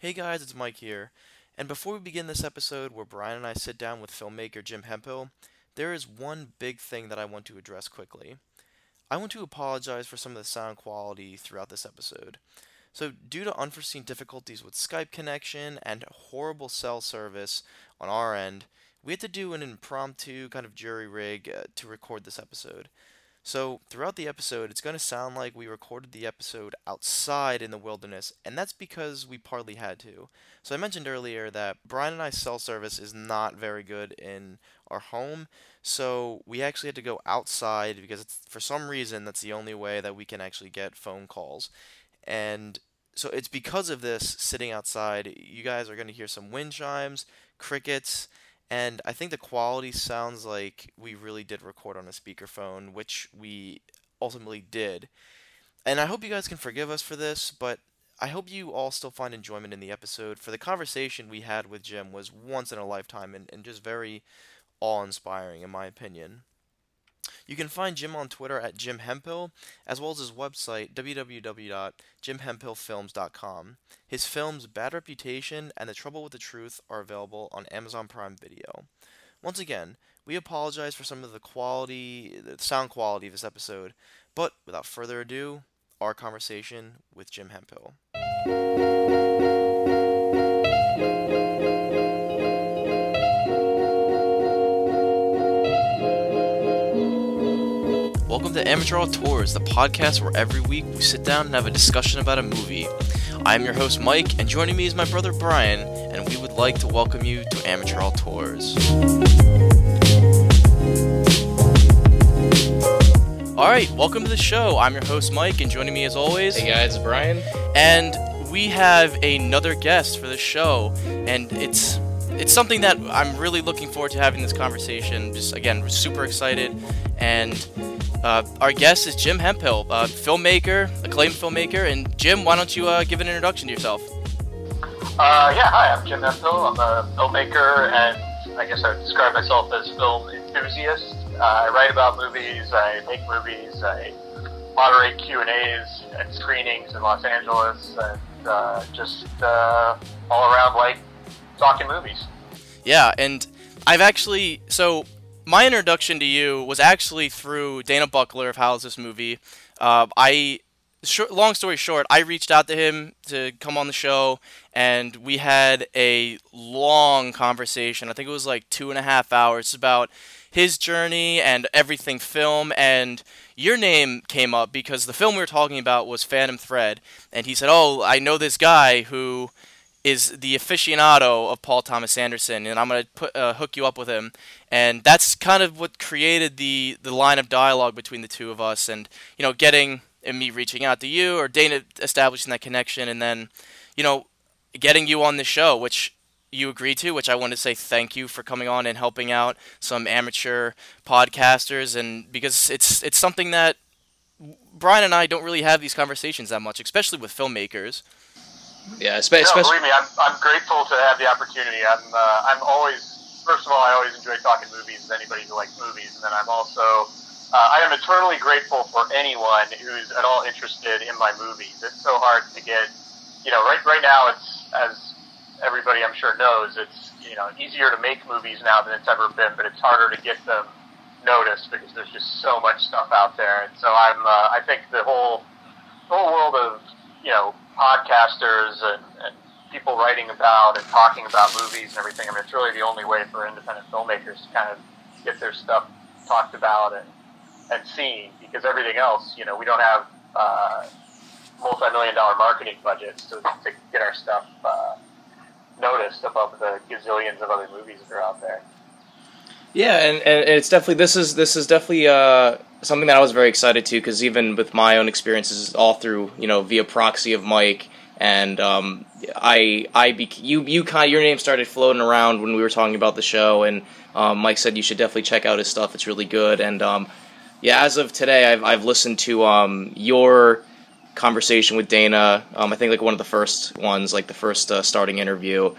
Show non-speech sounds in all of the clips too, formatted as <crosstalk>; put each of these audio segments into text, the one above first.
Hey guys, it's Mike here. And before we begin this episode where Brian and I sit down with filmmaker Jim Hemphill, there is one big thing that I want to address quickly. I want to apologize for some of the sound quality throughout this episode. So, due to unforeseen difficulties with Skype connection and horrible cell service on our end, we had to do an impromptu kind of jury rig uh, to record this episode. So, throughout the episode, it's going to sound like we recorded the episode outside in the wilderness, and that's because we partly had to. So, I mentioned earlier that Brian and I's cell service is not very good in our home, so we actually had to go outside because it's, for some reason that's the only way that we can actually get phone calls. And so, it's because of this sitting outside, you guys are going to hear some wind chimes, crickets, and I think the quality sounds like we really did record on a speakerphone, which we ultimately did. And I hope you guys can forgive us for this, but I hope you all still find enjoyment in the episode. For the conversation we had with Jim was once in a lifetime and, and just very awe inspiring, in my opinion. You can find Jim on Twitter at Jim Hemphill, as well as his website, www.jimhemphillfilms.com. His films Bad Reputation and The Trouble with the Truth are available on Amazon Prime Video. Once again, we apologize for some of the quality, the sound quality of this episode, but without further ado, our conversation with Jim Hemphill. Welcome to Amateur Auteurs, the podcast where every week we sit down and have a discussion about a movie. I'm your host Mike, and joining me is my brother Brian, and we would like to welcome you to Amateur Auteurs. All right, welcome to the show. I'm your host Mike, and joining me as always, Hey guys, Brian. and we have another guest for the show, and it's it's something that I'm really looking forward to having this conversation. Just again, super excited, and uh, our guest is Jim Hemphill, filmmaker, acclaimed filmmaker. And Jim, why don't you uh, give an introduction to yourself? Uh, yeah, hi, I'm Jim Hemphill. I'm a filmmaker, and I guess I would describe myself as film enthusiast. Uh, I write about movies, I make movies, I moderate Q and A's at screenings in Los Angeles, and uh, just all around like talking movies. Yeah, and I've actually so my introduction to you was actually through Dana Buckler of How's This Movie. Uh, I short, long story short, I reached out to him to come on the show, and we had a long conversation. I think it was like two and a half hours about his journey and everything film. And your name came up because the film we were talking about was Phantom Thread, and he said, "Oh, I know this guy who." Is the aficionado of Paul Thomas Anderson, and I'm gonna put uh, hook you up with him, and that's kind of what created the the line of dialogue between the two of us, and you know, getting and me reaching out to you or Dana establishing that connection, and then you know, getting you on the show, which you agreed to, which I want to say thank you for coming on and helping out some amateur podcasters, and because it's it's something that Brian and I don't really have these conversations that much, especially with filmmakers. Yeah, espe- No, especially. believe me, I'm, I'm grateful to have the opportunity. I'm uh, I'm always first of all, I always enjoy talking movies with anybody who likes movies, and then I'm also uh, I am eternally grateful for anyone who's at all interested in my movies. It's so hard to get, you know, right right now it's as everybody I'm sure knows, it's you know easier to make movies now than it's ever been, but it's harder to get them noticed because there's just so much stuff out there. And so I'm uh, I think the whole the whole world of you know podcasters and, and people writing about and talking about movies and everything. I mean, it's really the only way for independent filmmakers to kind of get their stuff talked about and and seen because everything else, you know, we don't have uh, multi-million dollar marketing budgets to, to get our stuff uh, noticed above the gazillions of other movies that are out there. Yeah, and, and it's definitely this is this is definitely uh, something that I was very excited to because even with my own experiences, all through you know via proxy of Mike and um, I I bec- you you kind your name started floating around when we were talking about the show, and um, Mike said you should definitely check out his stuff. It's really good, and um, yeah, as of today, I've I've listened to um, your conversation with Dana. Um, I think like one of the first ones, like the first uh, starting interview,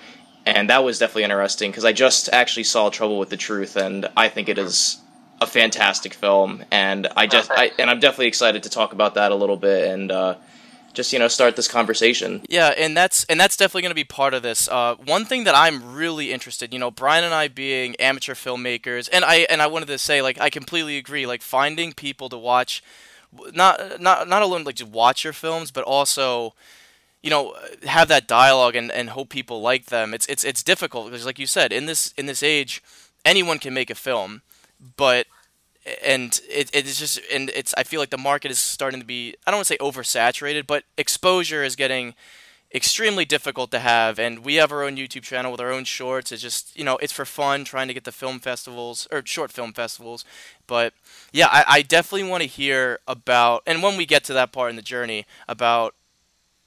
and that was definitely interesting because I just actually saw Trouble with the Truth, and I think it is a fantastic film, and I just I, and I'm definitely excited to talk about that a little bit, and uh, just you know start this conversation. Yeah, and that's and that's definitely going to be part of this. Uh, one thing that I'm really interested, you know, Brian and I being amateur filmmakers, and I and I wanted to say like I completely agree. Like finding people to watch, not not not alone like to watch your films, but also you know have that dialogue and, and hope people like them it's it's it's difficult because like you said in this in this age anyone can make a film but and it, it's just and it's I feel like the market is starting to be I don't want to say oversaturated, but exposure is getting extremely difficult to have and we have our own YouTube channel with our own shorts. It's just you know, it's for fun trying to get the film festivals or short film festivals. But yeah, I, I definitely want to hear about and when we get to that part in the journey about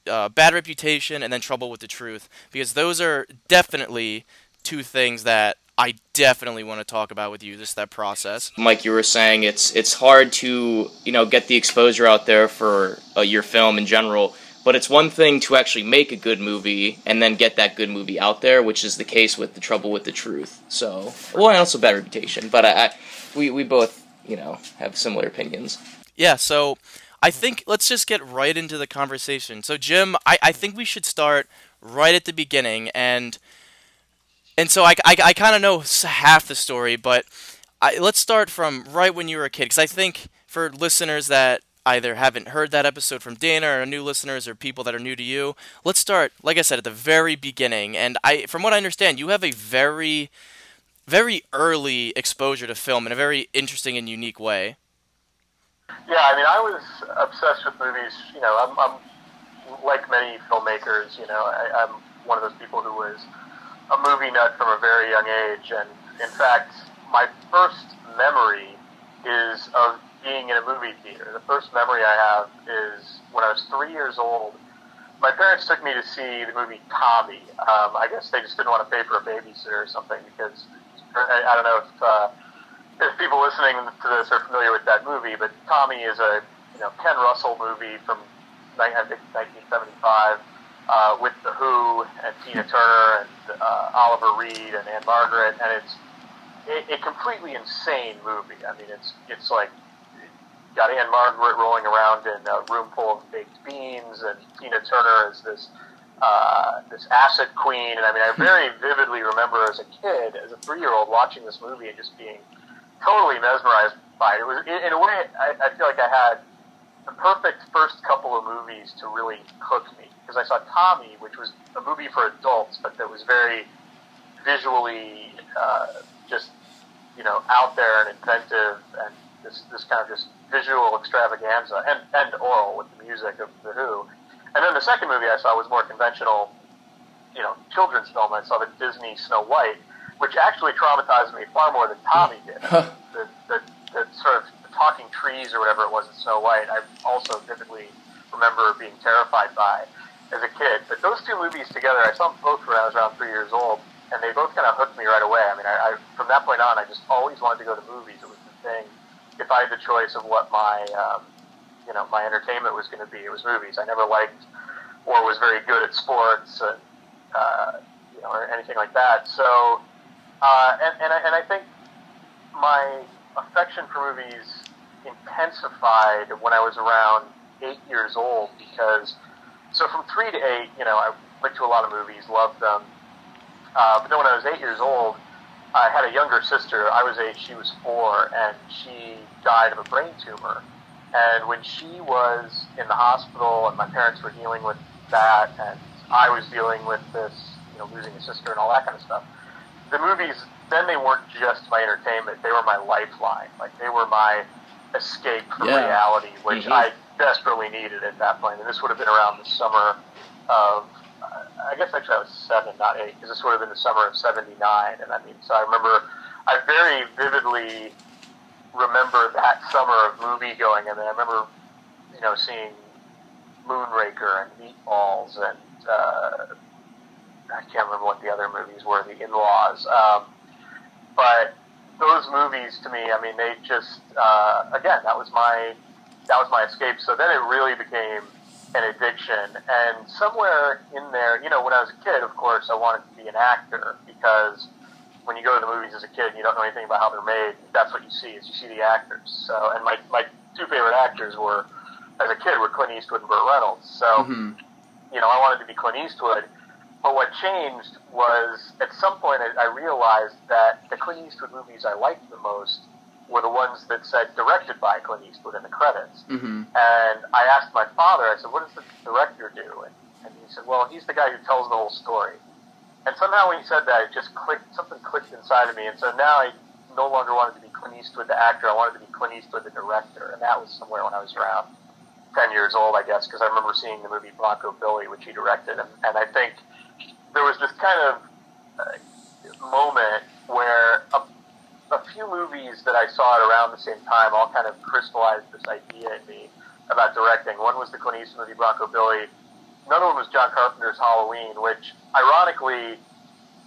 uh, bad reputation and then trouble with the truth because those are definitely two things that I definitely want to talk about with you just that process. Mike, you were saying it's it's hard to you know get the exposure out there for uh, your film in general, but it's one thing to actually make a good movie and then get that good movie out there, which is the case with the Trouble with the Truth. So, well, and also Bad Reputation, but I, I we we both you know have similar opinions. Yeah, so I think let's just get right into the conversation. So, Jim, I, I think we should start right at the beginning and and so I, I, I kind of know half the story, but I, let's start from right when you were a kid, because I think for listeners that either haven't heard that episode from Dana or new listeners or people that are new to you, let's start, like I said, at the very beginning. And I, from what I understand, you have a very, very early exposure to film in a very interesting and unique way. Yeah, I mean, I was obsessed with movies. You know, I'm, I'm like many filmmakers. You know, I, I'm one of those people who was a movie nut from a very young age, and in fact, my first memory is of being in a movie theater. The first memory I have is when I was three years old. My parents took me to see the movie Tommy. Um, I guess they just didn't want to pay for a babysitter or something because I, I don't know if uh, if people listening to this are familiar with that movie, but Tommy is a you know Ken Russell movie from I think 1975 uh, with the Who and Tina Turner and uh, Oliver Reed and Ann-Margret, and it's a, a completely insane movie. I mean, it's it's like got Ann-Margret rolling around in a room full of baked beans, and Tina Turner is this uh, this acid queen. And I mean, I <laughs> very vividly remember as a kid, as a three year old, watching this movie and just being totally mesmerized by it. It was in, a way, I, I feel like I had the perfect first couple of movies to really hook me because I saw Tommy, which was a movie for adults, but that was very visually uh, just you know out there and inventive, and this this kind of just visual extravaganza, and and aural with the music of the Who. And then the second movie I saw was more conventional, you know, children's film. I saw the Disney Snow White, which actually traumatized me far more than Tommy did. the, the, the sort of the talking trees or whatever it was in Snow White, I also vividly remember being terrified by as a kid. But those two movies together, I saw them both when I was around three years old, and they both kind of hooked me right away. I mean, I, I from that point on, I just always wanted to go to movies. It was the thing. If I had the choice of what my, um, you know, my entertainment was going to be, it was movies. I never liked or was very good at sports and uh, you know or anything like that. So, uh, and and I, and I think my affection for movies intensified when I was around eight years old because so from three to eight, you know, I went to a lot of movies, loved them. Uh, but then when I was eight years old, I had a younger sister. I was eight, she was four, and she died of a brain tumor. And when she was in the hospital, and my parents were dealing with that, and I was dealing with this, you know, losing a sister and all that kind of stuff, the movies then they weren't just my entertainment; they were my lifeline. Like they were my escape from yeah. reality, which mm-hmm. I desperately needed at that point. And this would have been around the summer of, I guess actually I was seven, not eight, because this would have been the summer of '79. And I mean, so I remember, I very vividly remember that summer of movie going, and then I remember, you know, seeing Moonraker and Meatballs, and uh, I can't remember what the other movies were, The In-Laws. Um, but those movies to me, I mean, they just, uh, again, that was my that was my escape. So then it really became an addiction. And somewhere in there, you know, when I was a kid, of course, I wanted to be an actor because when you go to the movies as a kid and you don't know anything about how they're made, that's what you see is you see the actors. So, and my, my two favorite actors were as a kid were Clint Eastwood and Burt Reynolds. So, hmm you know, I wanted to be Clint Eastwood. But what changed was at some point I, I realized that the Clint Eastwood movies I liked the most were the ones that said directed by Clint Eastwood in the credits. hmm And I asked my father, I said, what does the director do? And, and he said, well, he's the guy who tells the whole story. And somehow when he said that, it just clicked, something clicked inside of me. And so now I no longer wanted to be Clint Eastwood, the actor. I wanted to be Clint Eastwood, the director. And that was somewhere when I was around 10 years old, I guess, because I remember seeing the movie Bronco Billy, which he directed. And, and I think there was this kind of uh, moment where a, a few movies that I saw at around the same time all kind of crystallized this idea in me about directing. One was the Clint Eastwood movie Bronco Billy. Another one was John Carpenter's Halloween, which ironically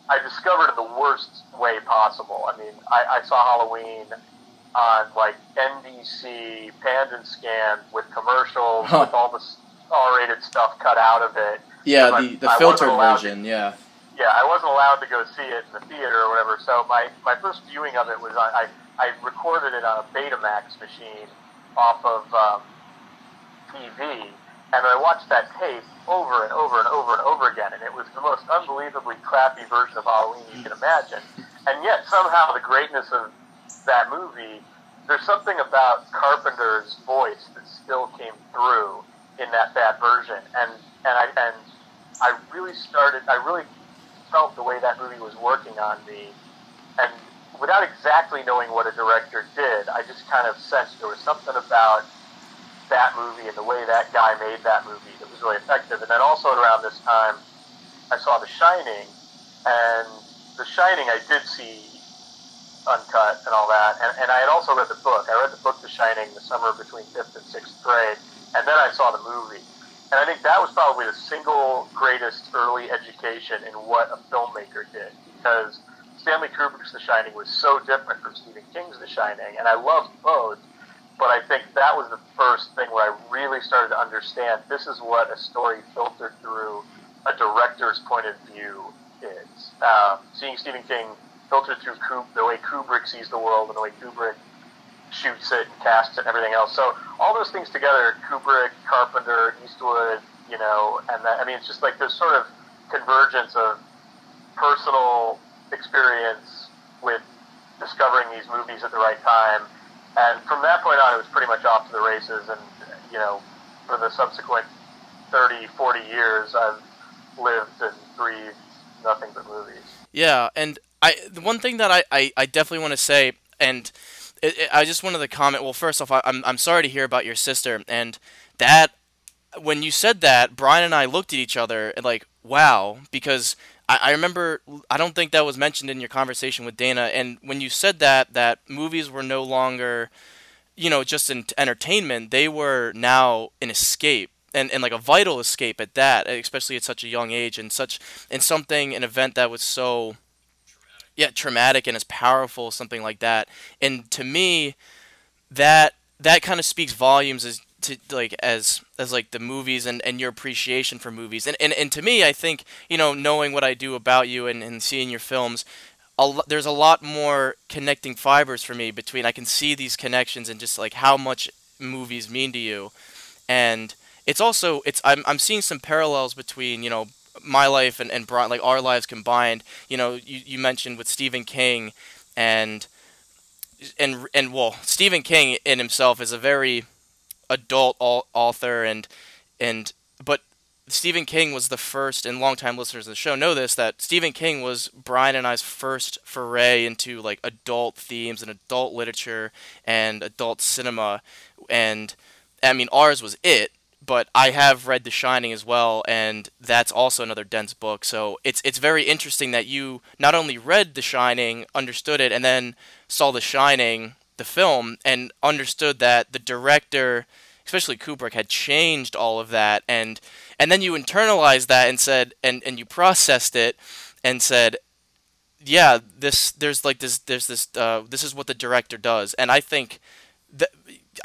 I discovered in the worst way possible. I mean, I, I saw Halloween on like NBC, panned and scanned with commercials, Huh. with all the R-rated stuff cut out of it. Yeah, But the the filtered version. Yeah. yeah, I wasn't allowed to go see it in the theater or whatever. So my, my first viewing of it was on, I I recorded it on a Betamax machine off of um, TV, and I watched that tape over and over and over and over again, and it was the most unbelievably crappy version of Halloween you can imagine. And yet somehow the greatness of that movie, there's something about Carpenter's voice that still came through in that bad version, and and I and I really started, I really felt the way that movie was working on me, and without exactly knowing what a director did, I just kind of sensed there was something about that movie and the way that guy made that movie that was really effective. And then also around this time, I saw The Shining, and The Shining I did see uncut and all that, and, and I had also read the book. I read the book The Shining the summer between fifth and sixth grade, and then I saw the movie. And I think that was probably the single greatest early education in what a filmmaker did because Stanley Kubrick's The Shining was so different from Stephen King's The Shining, and I loved both. But I think that was the first thing where I really started to understand this is what a story filtered through a director's point of view is. Um, seeing Stephen King filtered through Kub- the way Kubrick sees the world and the way Kubrick shoots it and casts it and everything else. So all those things together, Kubrick, Carpenter, Eastwood, you know, and that, I mean, it's just like this sort of convergence of personal experience with discovering these movies at the right time. And from that point on, it was pretty much off to the races. And, you know, for the subsequent 30, 40 years, I've lived and breathed nothing but movies. Yeah, and I the one thing that I, I, I definitely want to say, and it, it, I just wanted to comment. Well, first off, I, I'm I'm sorry to hear about your sister, and that when you said that, Brian and I looked at each other and like, wow, because I, I remember I don't think that was mentioned in your conversation with Dana, and when you said that that movies were no longer, you know, just an entertainment, they were now an escape. And, and like a vital escape at that, especially at such a young age, and such and something an event that was so yeah traumatic and as powerful something like that. And to me that that kind of speaks volumes as to like as as like the movies and, and your appreciation for movies. And, and and to me i think you know knowing what i do about you and, and seeing your films a there's a lot more connecting fibers for me between i can see these connections and just like how much movies mean to you. And it's also it's i'm, I'm seeing some parallels between you know my life and, and Brian, like our lives combined. You know, you, you mentioned with Stephen King, and and and well, Stephen King in himself is a very adult author, and and but Stephen King was the first, and longtime listeners of the show know this that Stephen King was Brian and I's first foray into like adult themes and adult literature and adult cinema, and I mean ours was it but I have read The Shining as well, and that's also another dense book. So it's it's very interesting that you not only read The Shining, understood it, and then saw The Shining, the film, and understood that the director, especially Kubrick, had changed all of that, and and then you internalized that and said, and and you processed it, and said, yeah, this there's like this there's this uh, this is what the director does, and I think that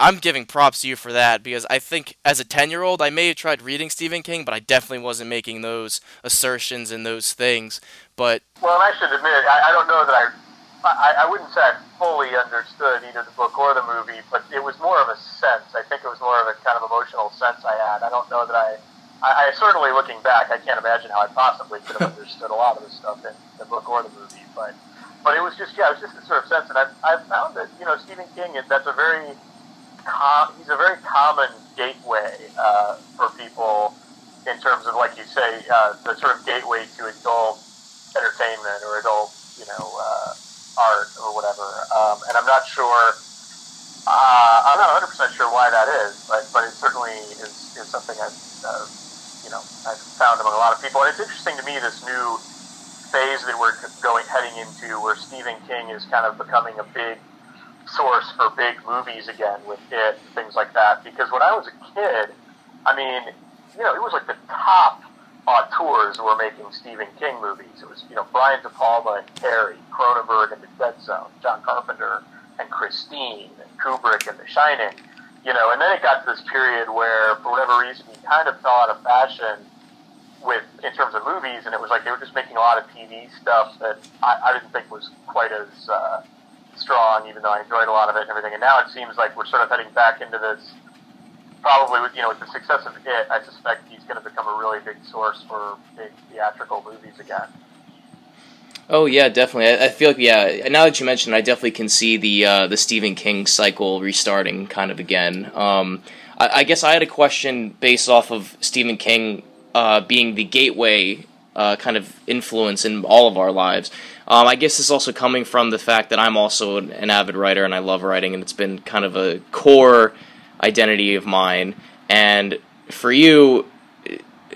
I'm giving props to you for that because I think as a 10 year old, I may have tried reading Stephen King, but I definitely wasn't making those assertions and those things. But Well, and I should admit, I, I don't know that I I, I wouldn't say I fully understood either the book or the movie, but it was more of a sense. I think it was more of a kind of emotional sense I had. I don't know that I, I, I certainly looking back, I can't imagine how I possibly could have <laughs> understood a lot of the stuff in the book or the movie, but, but it was just, yeah, it was just a sort of sense. And I've, I've found that, you know, Stephen King, that's a very, com- he's a very common gateway uh, for people in terms of, like you say, uh, the sort of gateway to adult entertainment or adult, you know, uh, art or whatever. Um, and I'm not sure. Uh, I'm not 100 percent sure why that is, but but it certainly is, is something I've uh, you know I've found among a lot of people. And it's interesting to me this new phase that we're going heading into, where Stephen King is kind of becoming a big source for big movies again with it, things like that. Because when I was a kid, I mean, you know, it was like the top auteurs were making Stephen King movies. It was, you know, Brian De Palma and Carrie, Cronenberg and The Dead Zone, John Carpenter and Christine, and Kubrick and The Shining. You know, and then it got to this period where, for whatever reason, he kind of fell out of fashion with in terms of movies, and it was like they were just making a lot of TV stuff that I, I didn't think was quite as uh, strong, even though I enjoyed a lot of it and everything. And now it seems like we're sort of heading back into this probably with you know with the success of it, I suspect he's going to become a really big source for big theatrical movies again. Oh yeah, definitely. I, I feel like yeah. Now that you mentioned, I definitely can see the uh, the Stephen King cycle restarting kind of again. Um, I, I, guess I had a question based off of Stephen King uh, being the gateway uh, kind of influence in all of our lives. Um, I guess it's also coming from the fact that I'm also an, an avid writer and I love writing, and it's been kind of a core identity of mine. And for you,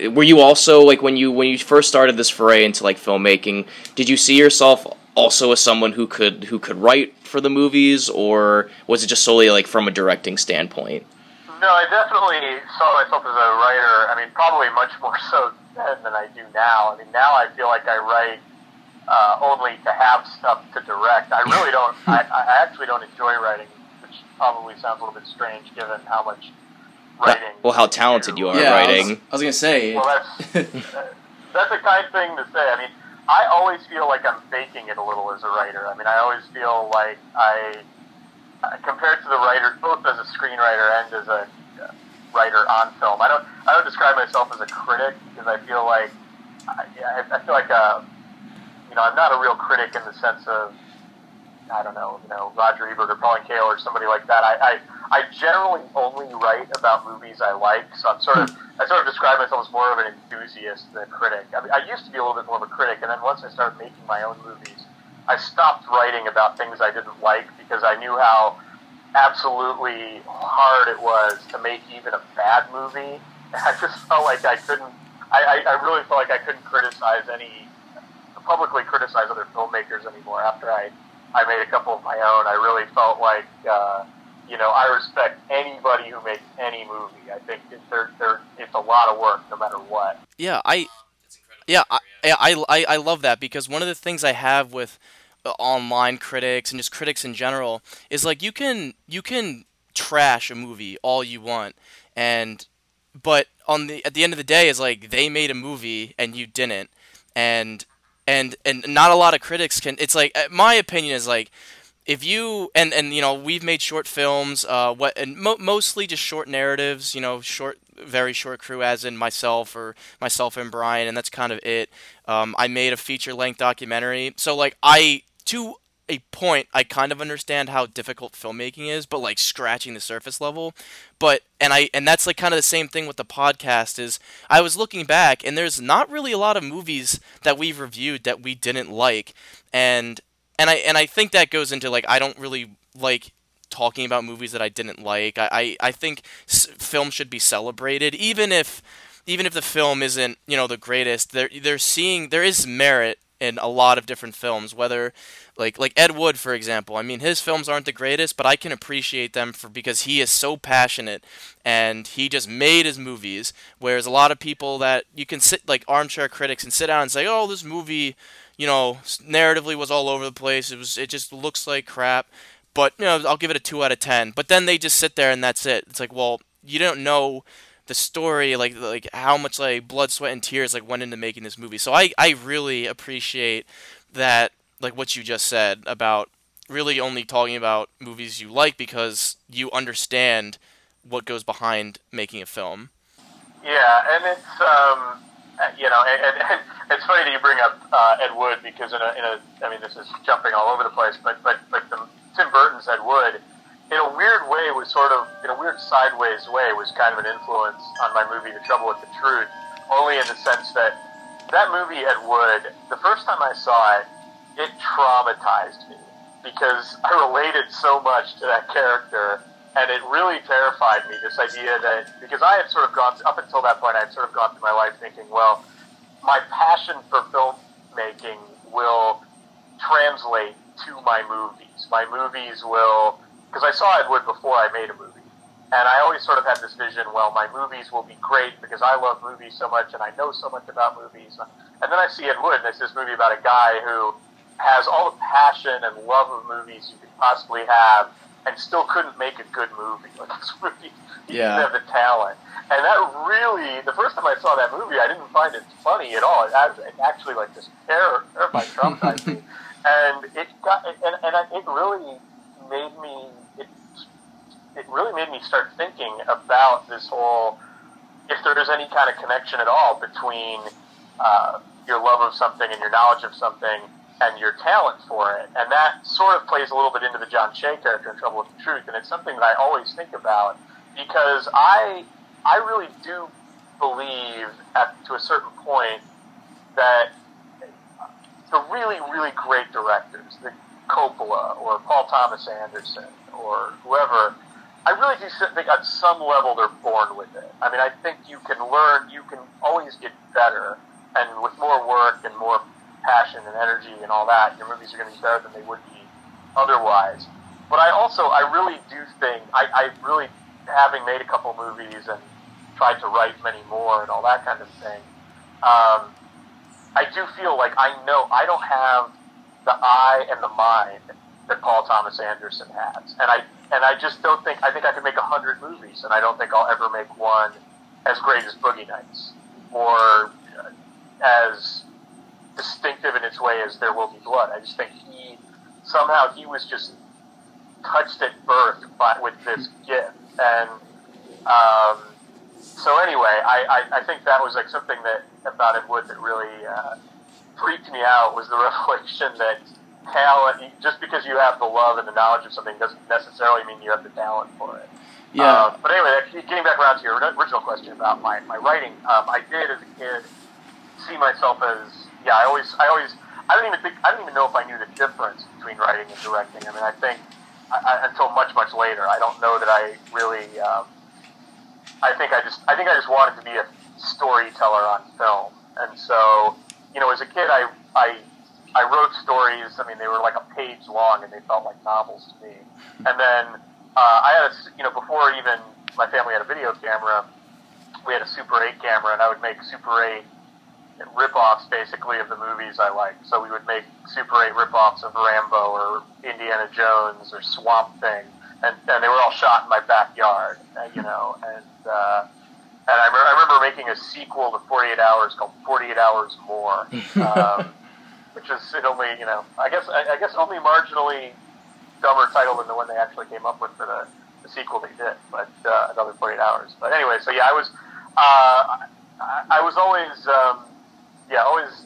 were you also like when you when you first started this foray into like filmmaking? Did you see yourself also as someone who could who could write for the movies, or was it just solely like from a directing standpoint? No, I definitely saw myself as a writer. I mean, probably much more <laughs> so then than I do now. I mean, now I feel like I write uh, only to have stuff to direct. I really don't. <laughs> I, I actually don't enjoy writing which probably sounds a little bit strange given how much writing. Well, how talented you are yeah, writing. I was, I was, gonna say. Well, that's <laughs> that's a kind thing to say. I mean, I always feel like I'm faking it a little as a writer. I mean, I always feel like I, compared to the writer, both as a screenwriter and as a writer on film, I don't I don't describe myself as a critic because I feel like I, I feel like a, uh, you know I'm not a real critic in the sense of I don't know, you know, Roger Ebert or Pauline Kael or somebody like that. I, I, I generally only write about movies I like, so I'm sort of, I sort of describe myself as more of an enthusiast than a critic. I mean, I used to be a little bit more of a critic, and then once I started making my own movies, I stopped writing about things I didn't like because I knew how absolutely hard it was to make even a bad movie. <laughs> I just felt like I couldn't, I, I, I really felt like I couldn't criticize any, publicly criticize other filmmakers anymore after I I made a couple of my own. I really felt like, uh, you know, I respect anybody who makes any movie. I think it's, they're, they're, it's a lot of work no matter what. Yeah, I, yeah, I, I, I, I love that because one of the things I have with uh, online critics and just critics in general is like you can you can trash a movie all you want and but on the at the end of the day is like they made a movie and you didn't and and and not a lot of critics can. It's like uh, my opinion is like if you and and you know we've made short films, uh, what and mo- mostly just short narratives. You know, short, very short crew, as in myself or myself and Brian, and that's kind of it. Um, I made a feature length documentary, so like I to a point I kind of understand how difficult filmmaking is, but like scratching the surface level. But and I and that's like kind of the same thing with the podcast is I was looking back and there's not really a lot of movies that we've reviewed that we didn't like. And and I and I think that goes into like I don't really like talking about movies that I didn't like. I I, I think s- film should be celebrated even if even if the film isn't, you know, the greatest. They're they're seeing there is merit in a lot of different films, whether like like Ed Wood for example. I mean, his films aren't the greatest, but I can appreciate them for because he is so passionate and he just made his movies. Whereas a lot of people that you can sit like armchair critics and sit down and say, "Oh, this movie, you know, narratively was all over the place. It was it just looks like crap." But you know, I'll give it a two out of ten. But then they just sit there and that's it. It's like, well, you don't know the story, like like how much like blood, sweat, and tears like went into making this movie. So I I really appreciate that like what you just said about really only talking about movies you like because you understand what goes behind making a film. Yeah, and it's um, you know, and, and, it's funny that you bring up uh, Ed Wood because in a, in a, I mean, this is jumping all over the place, but but but the, Tim Burton's Ed Wood, in a weird way, was sort of in a weird sideways way, was kind of an influence on my movie The Trouble with the Truth, only in the sense that that movie Ed Wood, the first time I saw it, it traumatized me because I related so much to that character and it really terrified me. This idea that because I had sort of gone up until that point, I had sort of gone through my life thinking, well, my passion for filmmaking will translate to my movies. My movies will because I saw Ed Wood before I made a movie, and I always sort of had this vision. Well, my movies will be great because I love movies so much and I know so much about movies. And then I see Ed Wood, and it's this movie about a guy who has all the passion and love of movies you could possibly have and still couldn't make a good movie. <laughs> Like this movie, he yeah. didn't have the talent. And that really, the first time I saw that movie, I didn't find it funny at all. It, it actually like just terror, terrified, <laughs> traumatized me. And it got, and, and it really made me, it, it really made me start thinking about this whole, if there is any kind of connection at all between uh, your love of something and your knowledge of something and your talent for it. And that sort of plays a little bit into the John Shea character in Trouble with the Truth. And it's something that I always think about because I, I really do believe at, to a certain point that the really, really great directors, the Coppola or Paul Thomas Anderson or whoever, I really do think at some level they're born with it. I mean, I think you can learn, you can always get better, and with more work and more passion and energy and all that, your movies are going to be better than they would be otherwise. But I also, I really do think, I, I really, having made a couple movies and tried to write many more and all that kind of thing, um, I do feel like I know I don't have the eye and the mind that Paul Thomas Anderson has, and I and I just don't think I think I could make a hundred movies, and I don't think I'll ever make one as great as Boogie Nights or as distinctive in its way as There Will Be Blood. I just think he somehow he was just touched at birth by, with this gift, and um, so anyway, I, I, I think that was like something that about Ed Wood that really uh, freaked me out was the <laughs> revelation that talent just because you have the love and the knowledge of something doesn't necessarily mean you have the talent for it. Yeah. Uh, but anyway, getting back around to your original question about my, my writing, um, I did as a kid see myself as yeah, I always, I always, I don't even think, I don't even know if I knew the difference between writing and directing. I mean, I think I, I, until much, much later, I don't know that I really. Um, I think I just, I think I just wanted to be a storyteller on film, and so, you know, as a kid, I, I, I wrote stories. I mean, they were like a page long, and they felt like novels to me. And then uh, I had a, you know, before even my family had a video camera, we had a Super 8 camera, and I would make Super 8 rip-offs basically of the movies I like. So we would make Super 8 rip-offs of Rambo or Indiana Jones or Swamp Thing, and, and they were all shot in my backyard, uh, you know. And uh, and I, re- I remember making a sequel to 48 Hours called 48 Hours More, <laughs> um, which is it only you know I guess I, I guess only marginally dumber title than the one they actually came up with for the, the sequel they did, but uh, another 48 Hours. But anyway, so yeah, I was. Uh, I, I was always um, yeah, always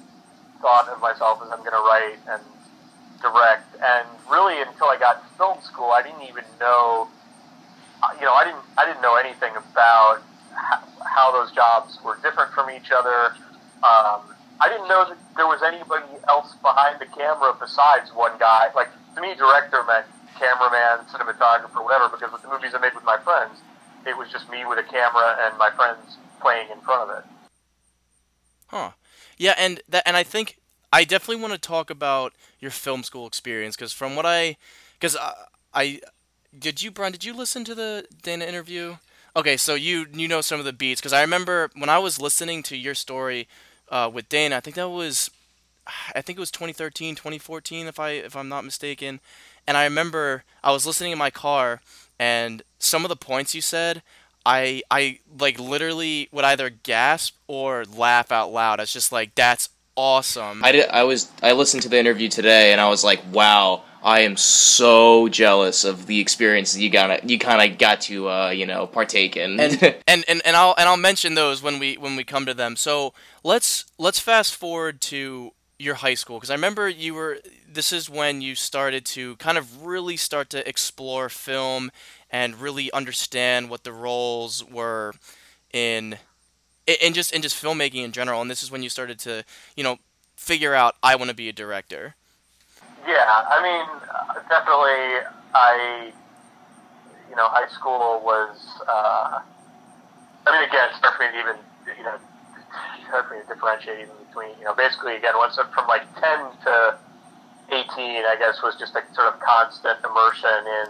thought of myself as I'm going to write and direct. And really, until I got to film school, I didn't even know, uh, you know, I didn't, I didn't know anything about how, those jobs were different from each other. Um, I didn't know that there was anybody else behind the camera besides one guy. Like to me, director meant cameraman, cinematographer, whatever. Because with the movies I made with my friends, it was just me with a camera and my friends playing in front of it. Huh. Yeah, and that and I think I definitely want to talk about your film school experience because from what I because I, I did you Brian did you listen to the Dana interview? Okay, so you you know some of the beats because I remember when I was listening to your story uh, with Dana, I think that was I think it was 2013, 2014 if I if I'm not mistaken. And I remember I was listening in my car and some of the points you said, I I like literally would either gasp or laugh out loud. It's just like that's awesome. I did. I was. I listened to the interview today, and I was like, "Wow, I am so jealous of the experiences you got. You kind of got to, uh, you know, partake in." and, <laughs> and and and I'll and I'll mention those when we when we come to them. So let's let's fast forward to your high school because I remember you were. This is when you started to kind of really start to explore film and really understand what the roles were in in just in just filmmaking in general. And this is when you started to you know figure out I want to be a director. Yeah, I mean, definitely. I, you know, high school was. Uh, I mean, again, it's hard for me to even, you know, it's hard for me to differentiate even between, you know, basically, again, once from like 10 to 18, I guess, was just a sort of constant immersion in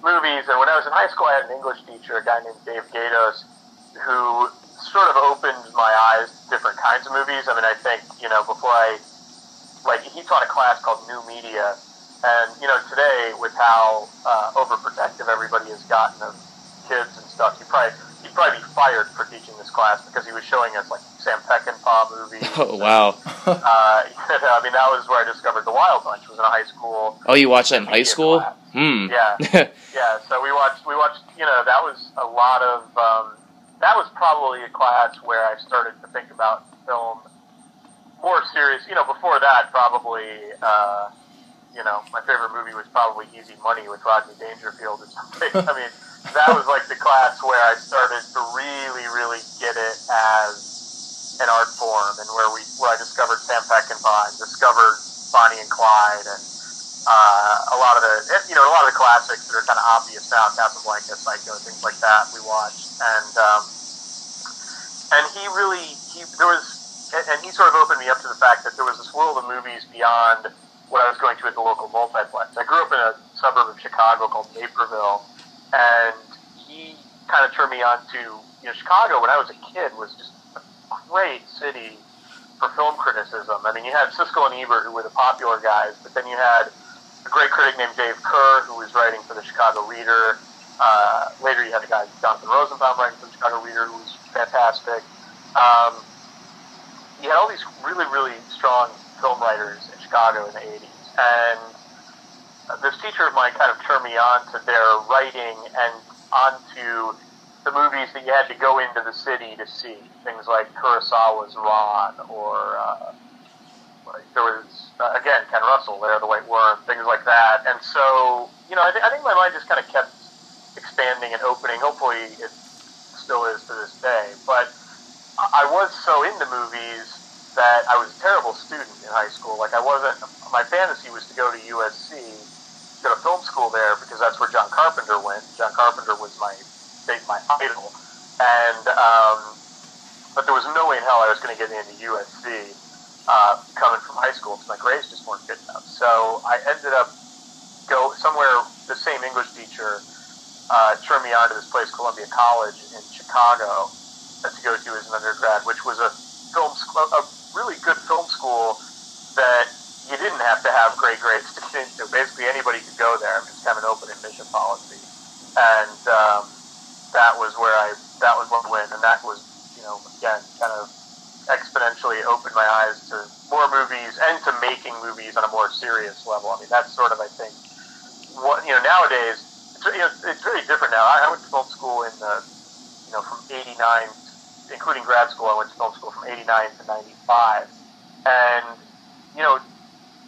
movies. And when I was in high school, I had an English teacher, a guy named Dave Gatos, who sort of opened my eyes to different kinds of movies. I mean, I think, you know, before I like he taught a class called New Media, and you know today with how uh, overprotective everybody has gotten of kids and stuff, he probably he'd probably be fired for teaching this class because he was showing us like Sam Peckinpah movies. <laughs> Oh wow! uh, <laughs> I mean that was where I discovered The Wild Bunch. Was in high school. Oh, you watched that in high school? Class. Hmm. Yeah, <laughs> yeah. So we watched we watched. You know that was a lot of. Um, that was probably a class where I started to think about film more serious, you know, before that, probably, uh, you know, my favorite movie was probably Easy Money with Rodney Dangerfield or something. <laughs> I mean, that was like the class where I started to really, really get it as an art form, and where we where I discovered Sam Peckinpah and discovered Bonnie and Clyde, and uh, a lot of the you know a lot of the classics that are kind of obvious now, Casablanca, Psycho, things like that. We watched, and um, and he really he there was and he sort of opened me up to the fact that there was this world of movies beyond what I was going to at the local multiplex. I grew up in a suburb of Chicago called Naperville, and he kind of turned me on to you know Chicago when I was a kid was just a great city for film criticism. I mean, you had Siskel and Ebert who were the popular guys, but then you had a great critic named Dave Kehr who was writing for the Chicago Reader. Uh, later, you had a guy Jonathan Rosenbaum writing for the Chicago Reader who was fantastic. Um, you had all these really, really strong film writers in Chicago in the 80s. And this teacher of mine kind of turned me on to their writing and onto the movies that you had to go into the city to see. Things like Kurosawa's Ran or uh, there was, uh, again, Ken Russell, Lair of the White Worm, things like that. And so, you know, I, th- I think my mind just kind of kept expanding and opening. Hopefully it still is to this day. But I was so into movies that I was a terrible student in high school. Like I wasn't. My fantasy was to go to USC, go to film school there because that's where John Carpenter went. John Carpenter was my my idol, and um, but there was no way in hell I was going to get into USC uh, coming from high school because my grades just weren't good enough. So I ended up go somewhere. The same English teacher uh, turned me on to this place, Columbia College in Chicago go to as an undergrad, which was a film school, a really good film school that you didn't have to have great grades to get into. Basically, anybody could go there. It's kind of an open admission policy, and um, that was where I that was what went, and that was you know again kind of exponentially opened my eyes to more movies and to making movies on a more serious level. I mean, that's sort of I think what you know nowadays. It's, you know, it's very different now. I, I went to film school in the you know from '89 including grad school, I went to film school from 89 to 95. And, you know,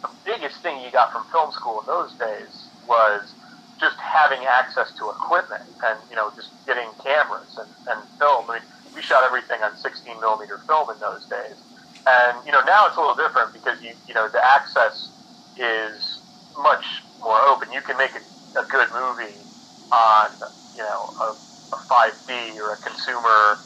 the biggest thing you got from film school in those days was just having access to equipment and, you know, just getting cameras and, and film. I mean, we shot everything on 16 millimeter film in those days. And, you know, now it's a little different because, you, you know, the access is much more open. You can make a, a good movie on, you know, a, a 5D or a consumer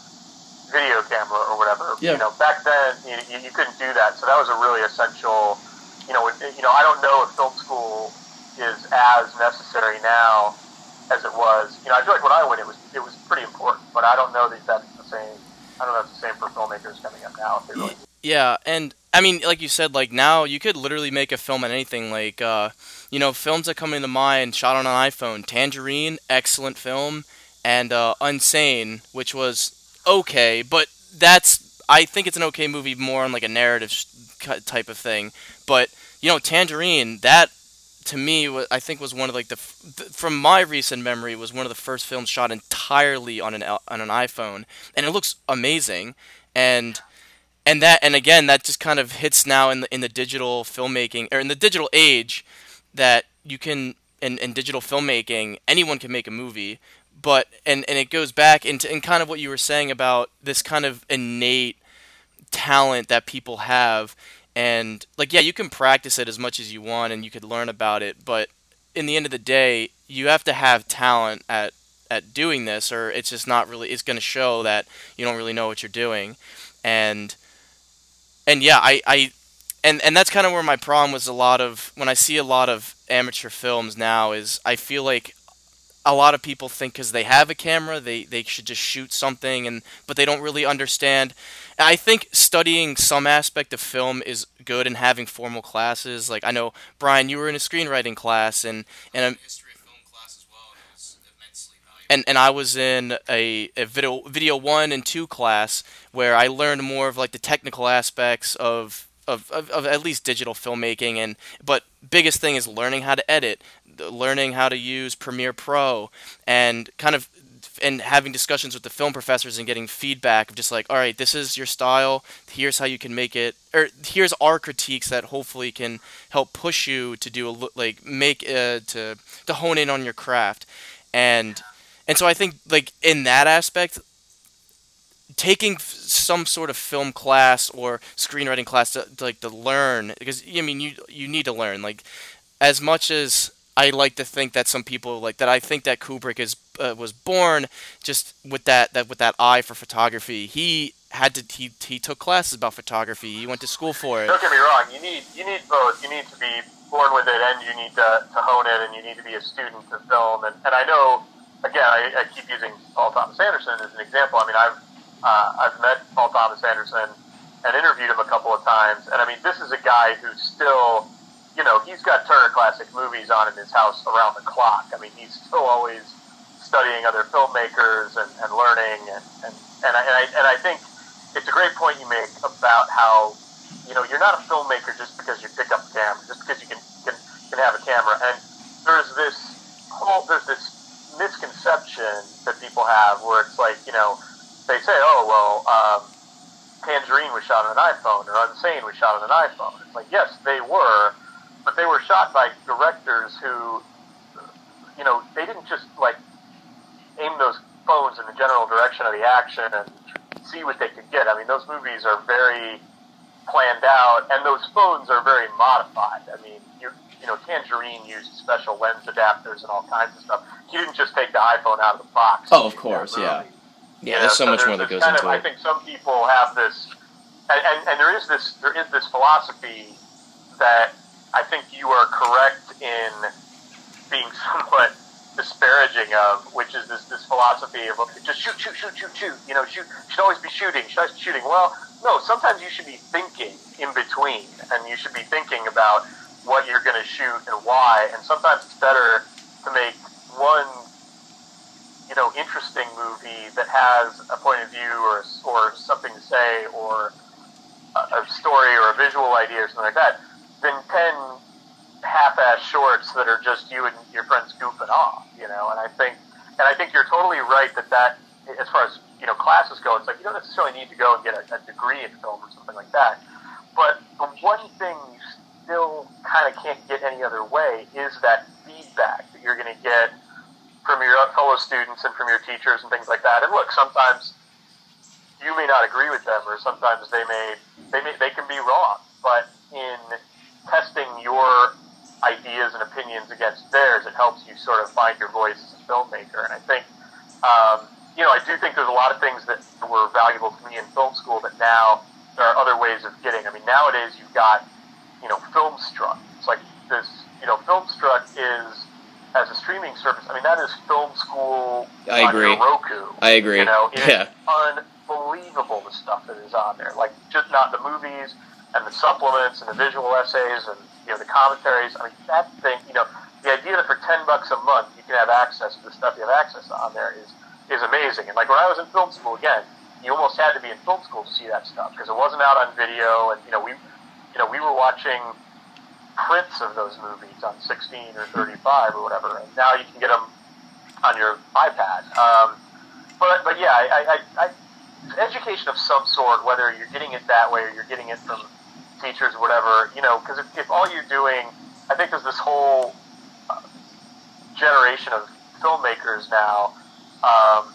video camera or whatever. Yeah. You know, back then you, you, couldn't do that, so that was a really essential. You know, you know, I don't know if film school is as necessary now as it was. You know, I feel like when I went, it was it was pretty important, but I don't know that that's the same. I don't know if it's the same for filmmakers coming up now. If they really yeah, and I mean, like you said, like now you could literally make a film on anything. Like, uh, you know, films that come into mind shot on an iPhone. Tangerine, excellent film, and uh, Unsane, which was okay, but that's I think it's an okay movie, more on like a narrative type of thing. But you know, Tangerine, that to me, I think was one of like the, from my recent memory, was one of the first films shot entirely on an on an iPhone, and it looks amazing. And and that and again, that just kind of hits now in the in the digital filmmaking or in the digital age that you can in, in digital filmmaking, anyone can make a movie. But and and it goes back into and kind of what you were saying about this kind of innate talent that people have. And like yeah you can practice it as much as you want and you could learn about it but in the end of the day you have to have talent at at doing this or it's just not really it's going to show that you don't really know what you're doing. And and yeah i i and and that's kind of where my problem was a lot of when i see a lot of amateur films now is i feel like a lot of people think because they have a camera they they should just shoot something and but they don't really understand I think studying some aspect of film is good and having formal classes. Like I know Brian, you were in a screenwriting class and and a, and and I was in a, a video video one and two class where I learned more of like the technical aspects of of, of, of at least digital filmmaking and but biggest thing is learning how to edit learning how to use Premiere Pro and kind of and having discussions with the film professors and getting feedback of just like, all right, this is your style. Here's how you can make it, or here's our critiques that hopefully can help push you to do a like make uh, to to hone in on your craft, and and so I think like in that aspect, taking some sort of film class or screenwriting class to, to like to learn because I mean you you need to learn like as much as I like to think that some people like that. I think that Kubrick is uh, was born just with that that with that eye for photography. He had to he, he took classes about photography. He went to school for it. Don't get me wrong. You need you need both. You need to be born with it, and you need to, to hone it, and you need to be a student of film. And, and I know, again, I, I keep using Paul Thomas Anderson as an example. I mean, I've uh, I've met Paul Thomas Anderson and interviewed him a couple of times, and I mean, this is a guy who's still you know, he's got Turner Classic Movies on in his house around the clock. I mean, he's still always studying other filmmakers and, and learning, and and and I, and I and I think it's a great point you make about how you know you're not a filmmaker just because you pick up a camera, just because you can can, can have a camera. And there's this whole there's this misconception that people have where it's like you know they say, oh well. Um, Tangerine was shot on an iPhone, or Unsane was shot on an iPhone. It's like, yes, they were, but they were shot by directors who, you know, they didn't just like aim those phones in the general direction of the action and see what they could get. I mean, those movies are very planned out, and those phones are very modified. I mean, you you know, Tangerine used special lens adapters and all kinds of stuff. He didn't just take the iPhone out of the box. Oh, of course, yeah. Yeah, there's so, so much there's more that goes into of, it. I think some people have this, and, and, and there is this there is this philosophy that I think you are correct in being <laughs> somewhat disparaging of, which is this this philosophy of okay, just shoot, shoot, shoot, shoot, shoot. You know, shoot. Should always be shooting. Should always be shooting. Well, no. Sometimes you should be thinking in between, and you should be thinking about what you're going to shoot and why. And sometimes it's better to make one, you know, interesting movie that has a point of view or or something to say or a, a story or a visual idea or something like that than ten half-ass shorts that are just you and your friends goofing off, you know. And I think, and I think you're totally right that that, as far as you know, classes go, it's like you don't necessarily need to go and get a, a degree in film or something like that. But the one thing you still kind of can't get any other way is that feedback that you're going to get from your fellow students and from your teachers and things like that. And look, sometimes you may not agree with them, or sometimes they may they may they can be wrong. But in testing your ideas and opinions against theirs, it helps you sort of find your voice as a filmmaker. And I think, um, you know, I do think there's a lot of things that were valuable to me in film school that now there are other ways of getting. I mean, nowadays you've got, you know, Filmstruck. It's like this, you know, Filmstruck is as a streaming service. I mean, that is film school I agree. Roku. I agree. You know, it's yeah. unbelievable the stuff that is on there. Like just not the movies, and the supplements and the visual essays and you know the commentaries. I mean, that thing, you know, the idea that for ten bucks a month you can have access to the stuff you have access on there is is amazing. And like when I was in film school, again, you almost had to be in film school to see that stuff because it wasn't out on video, and you know we, you know, we were watching prints of those movies on 16 or 35 or whatever, and now you can get them on your iPad. Um, but but yeah, I, I, I, education of some sort, whether you're getting it that way or you're getting it from teachers or whatever, you know, because if, if all you're doing, I think there's this whole uh, generation of filmmakers now. Um,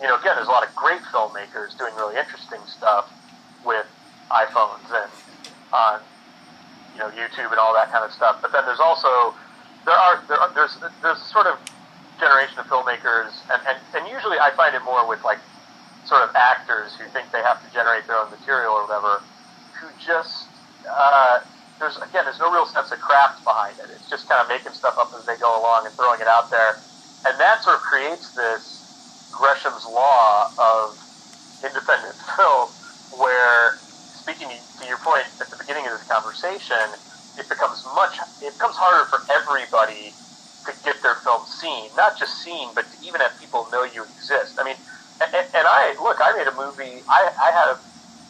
you know, again, there's a lot of great filmmakers doing really interesting stuff with iPhones and on you know YouTube and all that kind of stuff. But then there's also there are there are, there's there's sort of generation of filmmakers, and, and and usually I find it more with like sort of actors who think they have to generate their own material or whatever, who just uh, there's again there's no real sense of craft behind it. It's just kind of making stuff up as they go along and throwing it out there, and that sort of creates this Gresham's law of independent <laughs> film, where speaking to your point at the beginning of this conversation, it becomes much it becomes harder for everybody to get their film seen, not just seen, but to even have people know you exist. I mean, and, and I look, I made a movie. I, I had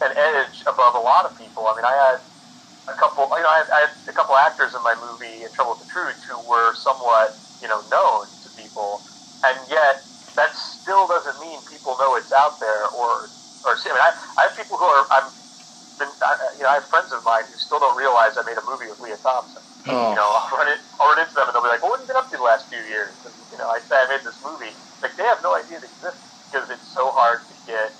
an edge above a lot of people. I mean, I had a couple, you know, I had, I had a couple actors in my movie In Trouble with the Truth who were somewhat, you know, known to people, and yet that still doesn't mean people know it's out there or or see. I mean, I, I have people who are I'm been, I, you know, I have friends of mine who still don't realize I made a movie with Lea Thompson. Oh. You know, I'll run, it, I'll run into them and they'll be like, well, what have you been up to the last few years? And, you know, I say I made this movie. Like, they have no idea it exists because it's so hard to get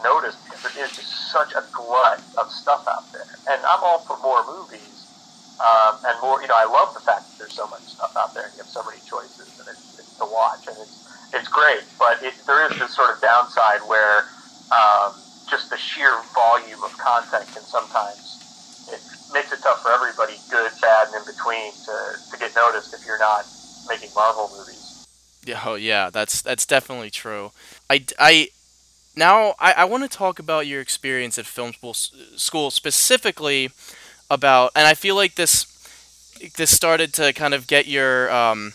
noticed because there is just such a glut of stuff out there. And I'm all for more movies. Um, and more, you know, I love the fact that there's so much stuff out there and you have so many choices and it's, it's to watch and it's, it's great. But it, there is this sort of downside where, um, just the sheer volume of content can sometimes it makes it tough for everybody, good, bad, and in between, to, to get noticed if you're not making Marvel movies. Yeah, oh yeah, that's that's definitely true. I, I now I, I want to talk about your experience at film school, school specifically about, and I feel like this this started to kind of get your um,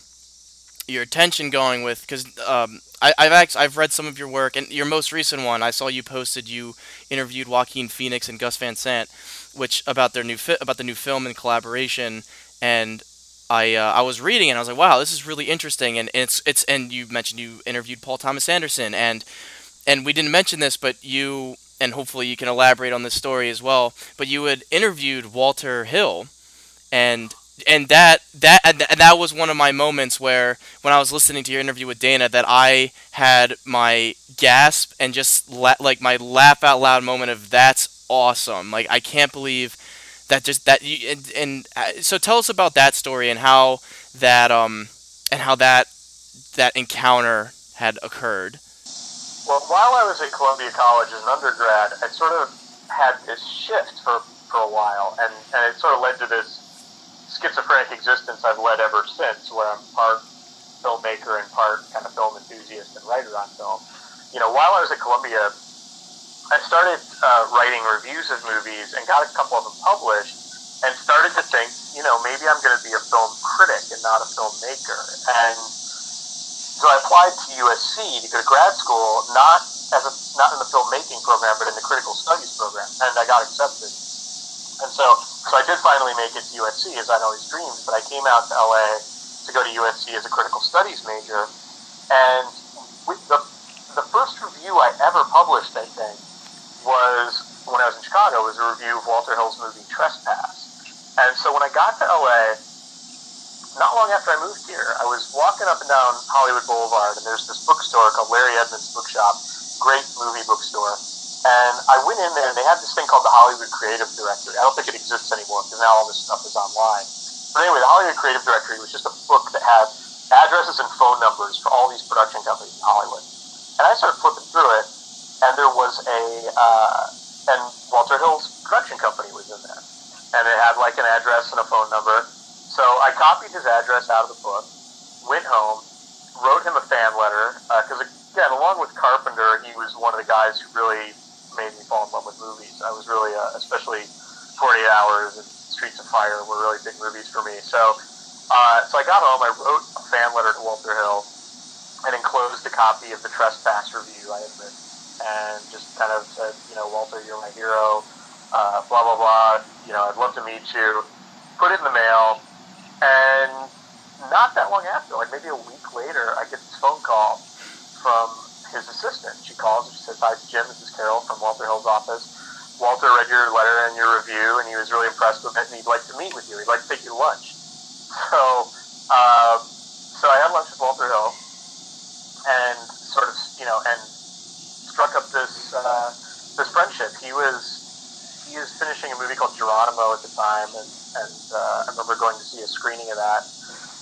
your attention going with because um, I, have actually I've read some of your work and your most recent one I saw you posted you interviewed Joaquin Phoenix and Gus Van Sant, which about their new fi- about the new film and collaboration and I uh, I was reading and I was like wow this is really interesting and it's it's and you mentioned you interviewed Paul Thomas Anderson and and we didn't mention this but you and hopefully you can elaborate on this story as well but you had interviewed Walter Hill and and that that and that was one of my moments where when I was listening to your interview with Dana that I had my gasp and just la- like my laugh out loud moment of that's awesome like I can't believe that just that you and, and uh, so tell us about that story and how that um and how that that encounter had occurred. Well, while I was at Columbia College as an undergrad, I sort of had this shift for for a while, and and it sort of led to this schizophrenic existence I've led ever since, where I'm part filmmaker and part kind of film enthusiast and writer on film. You know, while I was at Columbia, I started uh, writing reviews of movies and got a couple of them published, and started to think, you know, maybe I'm going to be a film critic and not a filmmaker. And so I applied to USC to go to grad school, not as a not in the filmmaking program, but in the critical studies program, and I got accepted. And so, so I did finally make it to USC as I'd always dreamed. But I came out to LA to go to USC as a critical studies major, and the the first review I ever published, I think, was when I was in Chicago. Was a review of Walter Hill's movie Trespass. And so when I got to LA, not long after I moved here, I was walking up and down Hollywood Boulevard, and there's this bookstore called Larry Edmunds Bookshop, great movie bookstore. And I went in there, and they had this thing called the Hollywood Creative Directory. I don't think it exists anymore because now all this stuff is online. But anyway, the Hollywood Creative Directory was just a book that had addresses and phone numbers for all these production companies in Hollywood. And I started flipping through it, and there was a, uh, and Walter Hill's production company was in there. And it had like an address and a phone number. So I copied his address out of the book, went home, wrote him a fan letter, because uh, again, along with Carpenter, he was one of the guys who really made me fall in love with movies. I was really, uh, especially 48 Hours and Streets of Fire were really big movies for me. So, uh, so I got home, I wrote a fan letter to Walter Hill, and enclosed a copy of the Trespass review I had written. and just kind of said, you know, Walter, you're my hero, uh, blah blah blah. You know, I'd love to meet you. Put it in the mail, and not that long after, like maybe a week later, I get this phone call from his assistant. She calls and she says, "Hi, Jim. This is Carol from Walter Hill's office. Walter read your letter and your review, and he was really impressed with it, and he'd like to meet with you. He'd like to take you to lunch." So, uh, so I had lunch with Walter Hill, and sort of, you know, and struck up this uh, this friendship. He was he was finishing a movie called Geronimo at the time, and, and uh, I remember going to see a screening of that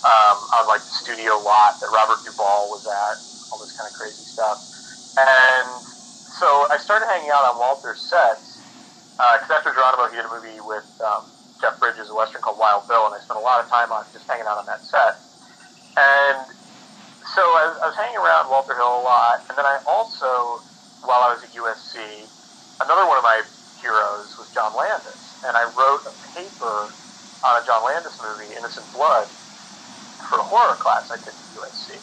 um, on like the studio lot that Robert Duvall was at, all this kind of crazy stuff. And so I started hanging out on Walter's sets because uh, after Geronimo, he did a movie with um, Jeff Bridges, a western called Wild Bill, and I spent a lot of time on just hanging out on that set. And so I was, I was hanging around Walter Hill a lot, and then I also, while I was at USC, another one of my heroes was John Landis, and I wrote a paper on a John Landis movie, Innocent Blood, for a horror class I took at USC.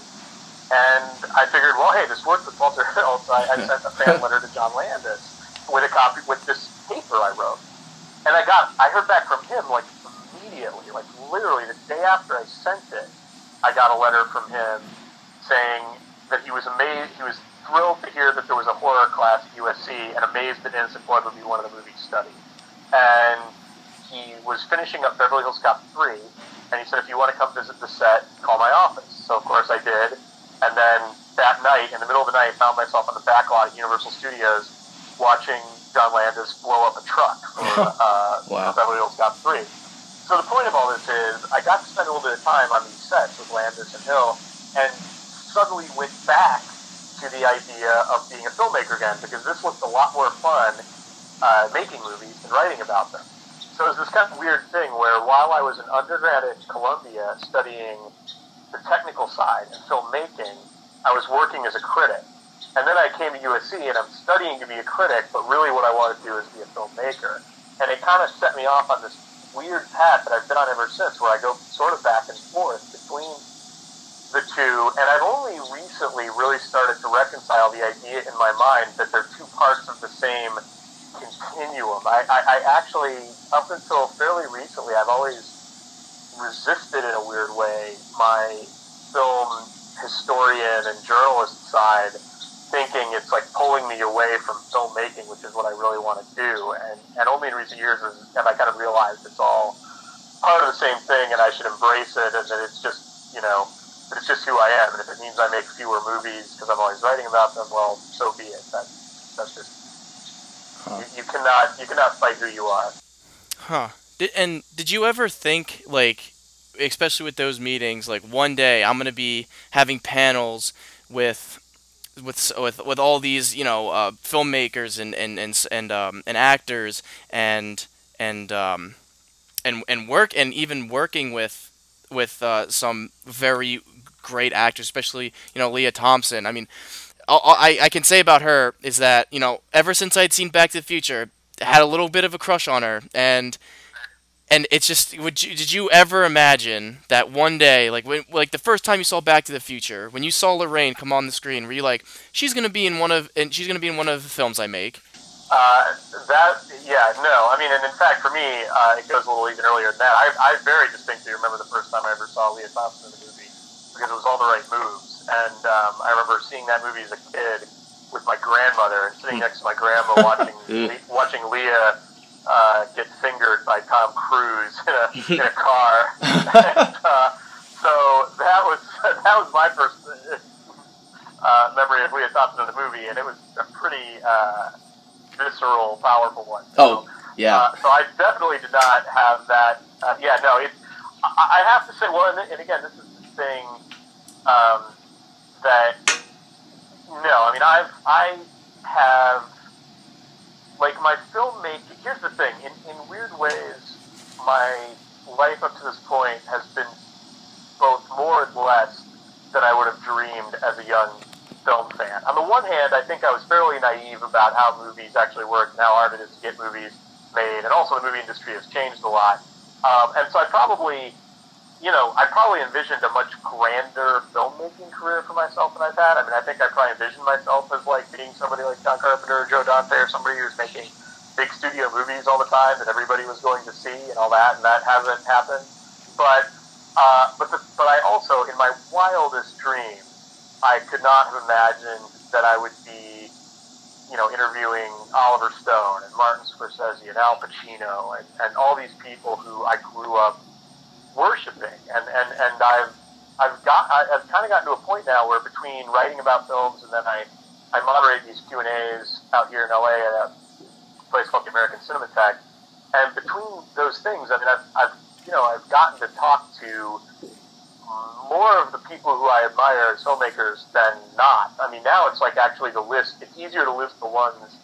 And I figured, well, hey, this worked with Walter Hill, so I, I sent a fan <laughs> letter to John Landis with a copy with this paper I wrote. And I got, I heard back from him like immediately, like literally the day after I sent it, I got a letter from him saying that he was amazed, he was thrilled to hear that there was a horror class at USC and amazed that Innocent Blood would be one of the movies studied. And he was finishing up Beverly Hills Cop 3, and he said, if you want to come visit the set, call my office. So, of course, I did. And then that night, in the middle of the night, I found myself on the back lot at Universal Studios watching John Landis blow up a truck for, <laughs> uh, wow. Beverly Hills Cop 3. So the point of all this is, I got to spend a little bit of time on these sets with Landis and Hill, and suddenly went back to the idea of being a filmmaker again because this looked a lot more fun uh, making movies and writing about them. So it was this kind of weird thing where while I was an undergrad at Columbia studying the technical side and filmmaking, I was working as a critic. And then I came to USC and I'm studying to be a critic, but really what I want to do is be a filmmaker. And it kind of set me off on this weird path that I've been on ever since where I go sort of back and forth between the two, and I've only recently really started to reconcile the idea in my mind that they're two parts of the same continuum. I, I, I actually, up until fairly recently, I've always resisted in a weird way my film historian and journalist side, thinking it's like pulling me away from filmmaking, which is what I really want to do. And, and only in recent years have I kind of realized it's all part of the same thing and I should embrace it and that it's just, you know, it's just who I am. And if it means I make fewer movies because I'm always writing about them, well, so be it. That's that's just huh. you, you cannot you cannot fight who you are. Huh. Did, and did you ever think like, especially with those meetings, like one day I'm gonna be having panels with with with with all these you know uh, filmmakers and and and and um, and actors and and um, and and work and even working with with uh, some very great actors, especially you know Lea Thompson. I mean, I I can say about her is that you know ever since I'd seen Back to the Future, I had a little bit of a crush on her, and and it's just would you did you ever imagine that one day like when like the first time you saw Back to the Future when you saw Lorraine come on the screen were you like she's gonna be in one of and she's gonna be in one of the films I make uh, that yeah no. I mean and in fact for me uh, it goes a little even earlier than that. I, I very distinctly remember the first time I ever saw Lea Thompson in the movie because it was all the right moves. And um, I remember seeing that movie as a kid with my grandmother and sitting next to my grandma <laughs> watching watching Lea uh, get fingered by Tom Cruise in a, in a <laughs> car. <laughs> and, uh, so that was <laughs> that was my first uh, memory of Lea Thompson in the movie, and it was a pretty uh, visceral, powerful one. So, oh, yeah. Uh, so I definitely did not have that. Uh, yeah, no, it, I, I have to say, well, and, and again, this is the thing um, that no, I mean I've I have like my filmmaking. Here's the thing: in in weird ways, my life up to this point has been both more and less than I would have dreamed as a young film fan. On the one hand, I think I was fairly naive about how movies actually work and how hard it is to get movies made, and also the movie industry has changed a lot. Um, and so I probably you know, I probably envisioned a much grander filmmaking career for myself than I've had. I mean, I think I probably envisioned myself as like being somebody like John Carpenter or Joe Dante or somebody who's making big studio movies all the time that everybody was going to see and all that, and that hasn't happened. But uh, but the, but I also, in my wildest dreams, I could not have imagined that I would be, you know, interviewing Oliver Stone and Martin Scorsese and Al Pacino and, and all these people who I grew up worshiping, and and and I've I've got I've kind of gotten to a point now where between writing about films and then I I moderate these Q and A's out here in LA at a place called the American Cinematheque, and between those things, I mean I've I've you know I've gotten to talk to more of the people who I admire as filmmakers than not. I mean now it's like actually the list. It's easier to list the ones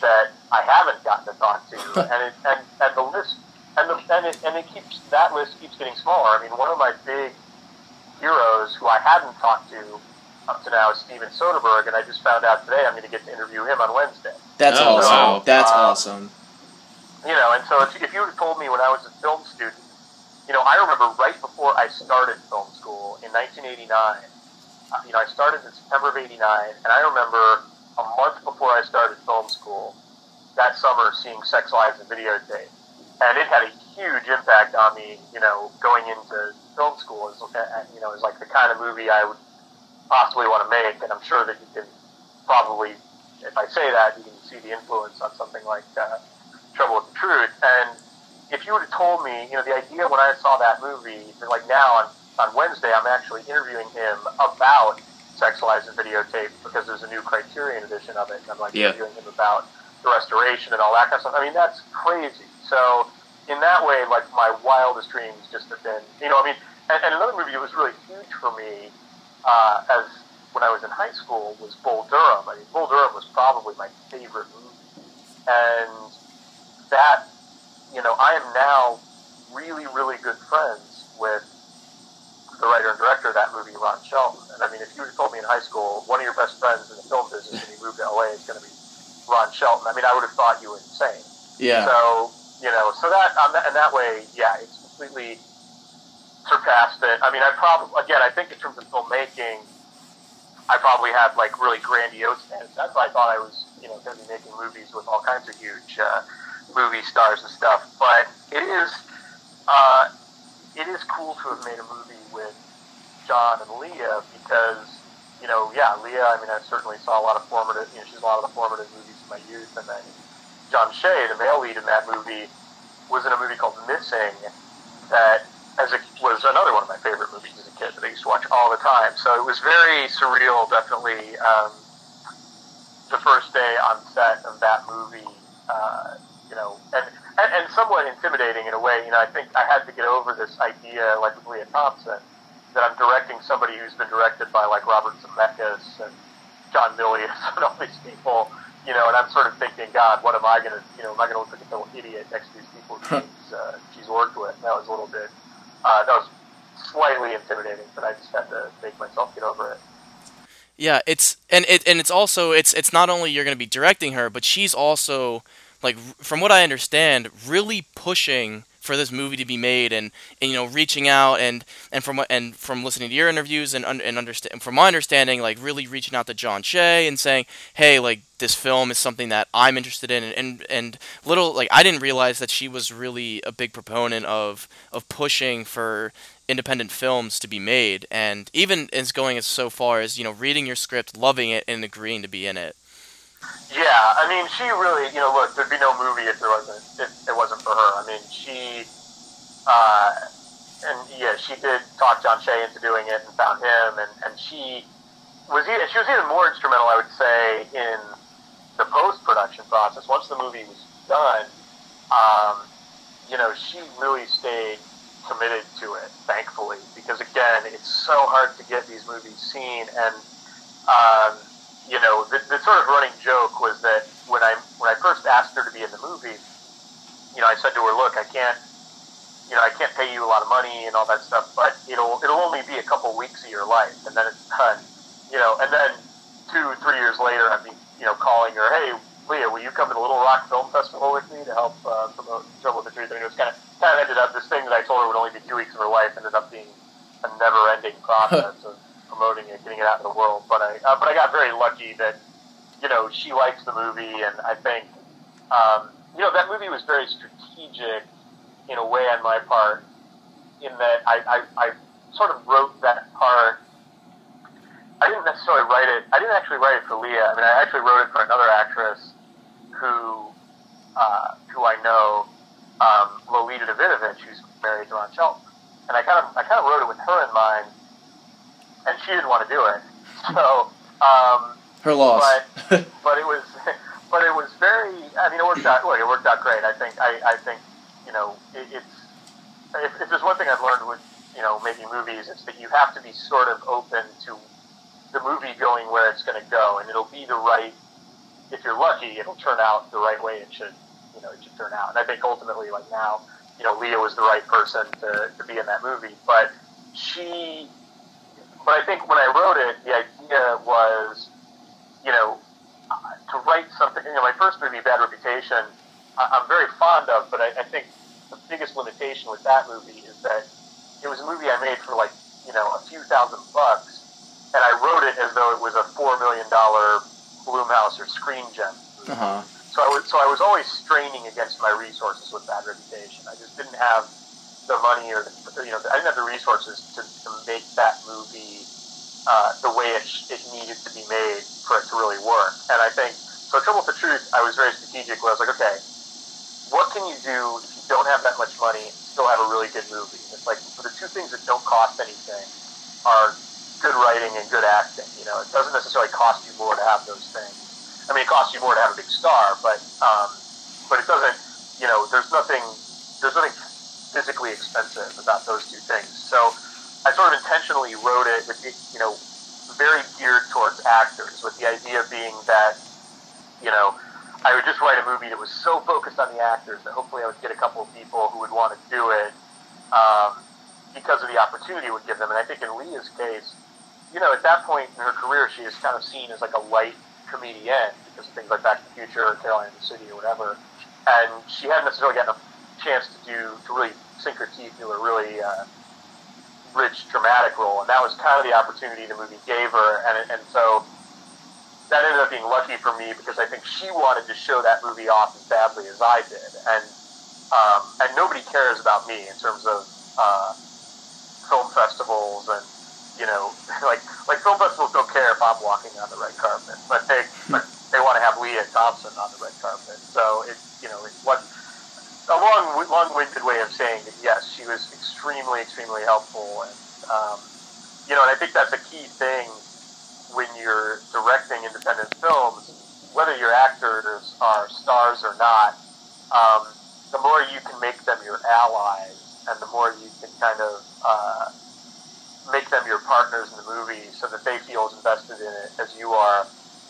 that I haven't gotten to talk to, <laughs> and it, and and the list and the, and it and it keeps that list keeps getting smaller. I mean, one of my big heroes who I hadn't talked to up to now is Steven Soderbergh, and I just found out today I'm going to get to interview him on Wednesday. That's Oh, awesome. wow. That's Um, awesome. You know, and so if, if you had told me when I was a film student, you know, I remember right before I started film school in 1989. Uh, you know, I started in September of '89, and I remember a month before I started film school that summer seeing Sex, Lies, and Videotape, and it had a huge impact on me. You know, going into film school is uh, you know is like the kind of movie I would possibly want to make, and I'm sure that you can probably, if I say that, you can see the influence on something like uh, Trouble with the Truth. And if you would have told me, you know, the idea when I saw that movie, that, like now on, on Wednesday, I'm actually interviewing him about Sex, Lies, and Videotape because there's a new Criterion edition of it, and I'm like Yeah. interviewing him about the restoration and all that kind of stuff. I mean, that's crazy. So in that way, like my wildest dreams just have been, you know, I mean, and, and another movie that was really huge for me uh, as when I was in high school was Bull Durham. I mean, Bull Durham was probably my favorite movie, and that, you know, I am now really, really good friends with the writer and director of that movie, Ron Shelton. And I mean, if you would have told me in high school one of your best friends in the film business when you moved to LA is going to be Ron Shelton, I mean, I would have thought you were insane. Yeah. So you know, so that that, in that way, yeah, it's completely surpassed it. I mean, I probably again, I think in terms of filmmaking, I probably had like really grandiose standards. That's why I thought I was, you know, going to be making movies with all kinds of huge uh, movie stars and stuff. But it is, uh, it is cool to have made a movie with John and Lea because, you know, yeah, Lea. I mean, I certainly saw a lot of formative. You know, she's a lot of the formative movies in my youth, and then John Shea, the male lead in that movie, was in a movie called Missing that as a, was another one of my favorite movies as a kid that I used to watch all the time. So it was very surreal, definitely. Um, the first day on set of that movie, uh, you know, and, and and somewhat intimidating in a way. You know, I think I had to get over this idea, like with Lea Thompson, that I'm directing somebody who's been directed by like Robert Zemeckis and John Milius <laughs> and all these people. You know, and I'm sort of thinking, God, what am I going to, you know, am I going to look like a little idiot next to these people she's, uh, she's worked with? And that was a little bit, uh, that was slightly intimidating, but I just had to make myself get over it. Yeah, it's and it and it's also it's it's not only you're going to be directing her, but she's also like from what I understand, really pushing for this movie to be made and, and you know reaching out and and from and from listening to your interviews and and understand from my understanding like really reaching out to John Shea and saying hey like this film is something that I'm interested in and, and and little like I didn't realize that she was really a big proponent of of pushing for independent films to be made and even is going as so far as you know reading your script loving it and agreeing to be in it Yeah, I mean, she really, you know, look, there'd be no movie if there wasn't if it wasn't for her. I mean, she, uh, and yeah, she did talk John Shea into doing it and found him, and and she was even she was even more instrumental, I would say, in the post production process. Once the movie was done, um, you know, she really stayed committed to it, thankfully, because again, it's so hard to get these movies seen and. Um, you know, the, the sort of running joke was that when I when I first asked her to be in the movie, you know, I said to her, "Look, I can't, you know, I can't pay you a lot of money and all that stuff, but it'll it'll only be a couple weeks of your life, and then it's done." You know, and then two, three years later, I'd be, you know, calling her, "Hey, Lea, will you come to the Little Rock Film Festival with me to help uh, promote Trouble with the Truth?" I mean, it was kind of kind of ended up this thing that I told her would only be two weeks of her life ended up being a never-ending process <laughs> of promoting it, getting it out in the world. But I, uh, but I got very lucky that, you know, she likes the movie, and I think, um, you know, that movie was very strategic in a way on my part, in that I, I, I sort of wrote that part. I didn't necessarily write it. I didn't actually write it for Lea. I mean, I actually wrote it for another actress who, uh, who I know, um, Lolita Davidovich, who's married to Ron Shelton. And I kind of, I kind of wrote it with her in mind, and she didn't want to do it. <laughs> So, um, her loss. But, <laughs> but it was, <laughs> but it was very. I mean, it worked out. Look, it worked out great. I think. I, I think you know, it, it's if, if there's one thing I've learned with you know making movies, it's that you have to be sort of open to the movie going where it's going to go, and it'll be the right. If you're lucky, it'll turn out the right way it should. You know, it should turn out. And I think ultimately, like now, you know, Lea was the right person to, to be in that movie, but she. But I think when I wrote it, the idea was, you know, to write something. You know, my first movie, Bad Reputation, I'm very fond of, but I, I think the biggest limitation with that movie is that it was a movie I made for like you know a few thousand bucks, and I wrote it as though it was a four million dollar Blumhouse or Screen Gem. Uh-huh. So I was so I was always straining against my resources with Bad Reputation. I just didn't have the money or the, you know I didn't have the resources to, to make that movie uh, the way it, it needed to be made for it to really work. And I think so. Trouble with the Truth, I was very strategic. Where I was like, okay, what can you do if you don't have that much money still have a really good movie? It's like for the two things that don't cost anything are good writing and good acting. You know, it doesn't necessarily cost you more to have those things. I mean, it costs you more to have a big star, but um, but it doesn't. You know, there's nothing there's nothing physically expensive about those two things. So I sort of intentionally wrote it with you know very geared towards actors, with the idea being that you know I would just write a movie that was so focused on the actors that hopefully I would get a couple of people who would want to do it um, because of the opportunity it would give them. And I think in Lea's case, you know, at that point in her career, she is kind of seen as like a light comedian because of things like Back to the Future or Caroline in the City or whatever. And she hadn't necessarily gotten a chance to do to really sink her teeth into a really uh, rich dramatic role, and that was kind of the opportunity the movie gave her. And and so that ended up being lucky for me because I think she wanted to show that movie off as badly as I did, and um, and nobody cares about me in terms of uh, film festivals and you know <laughs> like like film festivals don't care if I'm walking on the red carpet, but they but they want to have Lea Thompson on the red carpet. So it you know it was a long long-winded way of saying that yes, she was extremely extremely helpful, and um, you know, and I think that's a key thing when you're directing independent films, whether your actors are stars or not, um, the more you can make them your allies, and the more you can kind of uh, make them your partners in the movie, so that they feel as invested in it as you are,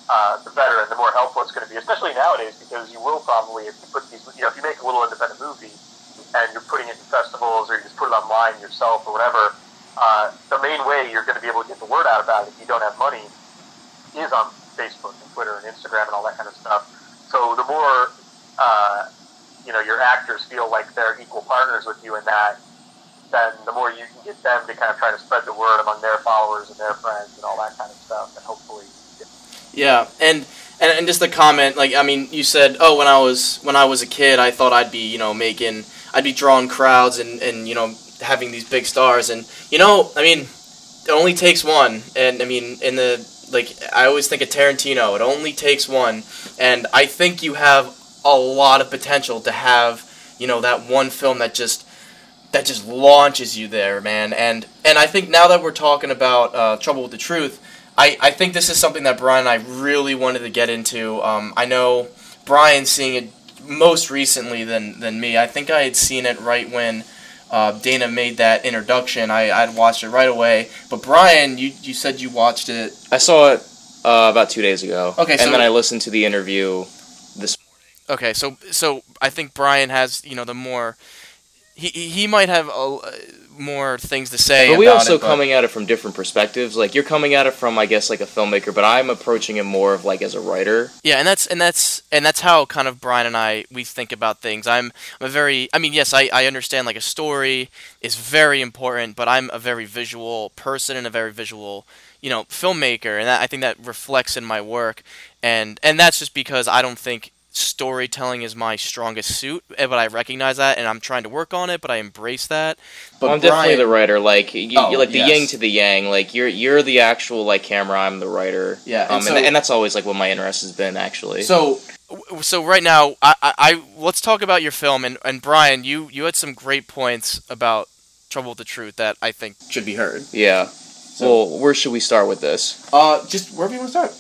uh, the better and the more helpful it's going to be. Especially nowadays, because you will probably, if you put these, you know, if you make a little independent movie and you're putting it in festivals or you just put it online yourself or whatever uh, the main way you're going to be able to get the word out about it if you don't have money is on Facebook and Twitter and Instagram and all that kind of stuff. So the more uh, you know your actors feel like they're equal partners with you in that, then the more you can get them to kind of try to spread the word among their followers and their friends and all that kind of stuff, and hopefully. Yeah, and and, and just the comment, like I mean, you said, oh, when I was when I was a kid, I thought I'd be you know making, I'd be drawing crowds and and you know having these big stars, and you know, I mean, it only takes one, and I mean, in the like, I always think of Tarantino. It only takes one, and I think you have a lot of potential to have, you know, that one film that just that just launches you there, man. And and I think now that we're talking about uh, Trouble with the Truth, I, I think this is something that Brian and I really wanted to get into. Um, I know Brian seeing it most recently than than me. I think I had seen it right when uh, Dana made that introduction, I I'd watched it right away. But Brian, you you said you watched it. I saw it uh, about two days ago. Okay, so and then I listened to the interview this morning. Okay, so so I think Brian has you know the more he he might have a, more things to say. But we also it, but- coming at it from different perspectives. Like you're coming at it from, I guess, like a filmmaker, but I'm approaching it more of like as a writer. Yeah, and that's and that's and that's how kind of Brian and I we think about things. I'm I'm a very I mean yes I, I understand like a story is very important, but I'm a very visual person and a very visual you know filmmaker, and that, I think that reflects in my work, and and that's just because I don't think storytelling is my strongest suit, eh, but I recognize that and I'm trying to work on it, but I embrace that. But I'm definitely the writer. Like you, Oh, you're like the yes. yin to the yang. Like you're you're the actual like camera. I'm the writer. Yeah, and Um, and, so- and that's always like what my interest has been actually. So so right now I, I, I let's talk about your film and, and Brian you you had some great points about Trouble with the Truth that I think should be heard. yeah. So- well, where should we start with this? Uh, just wherever you want to start.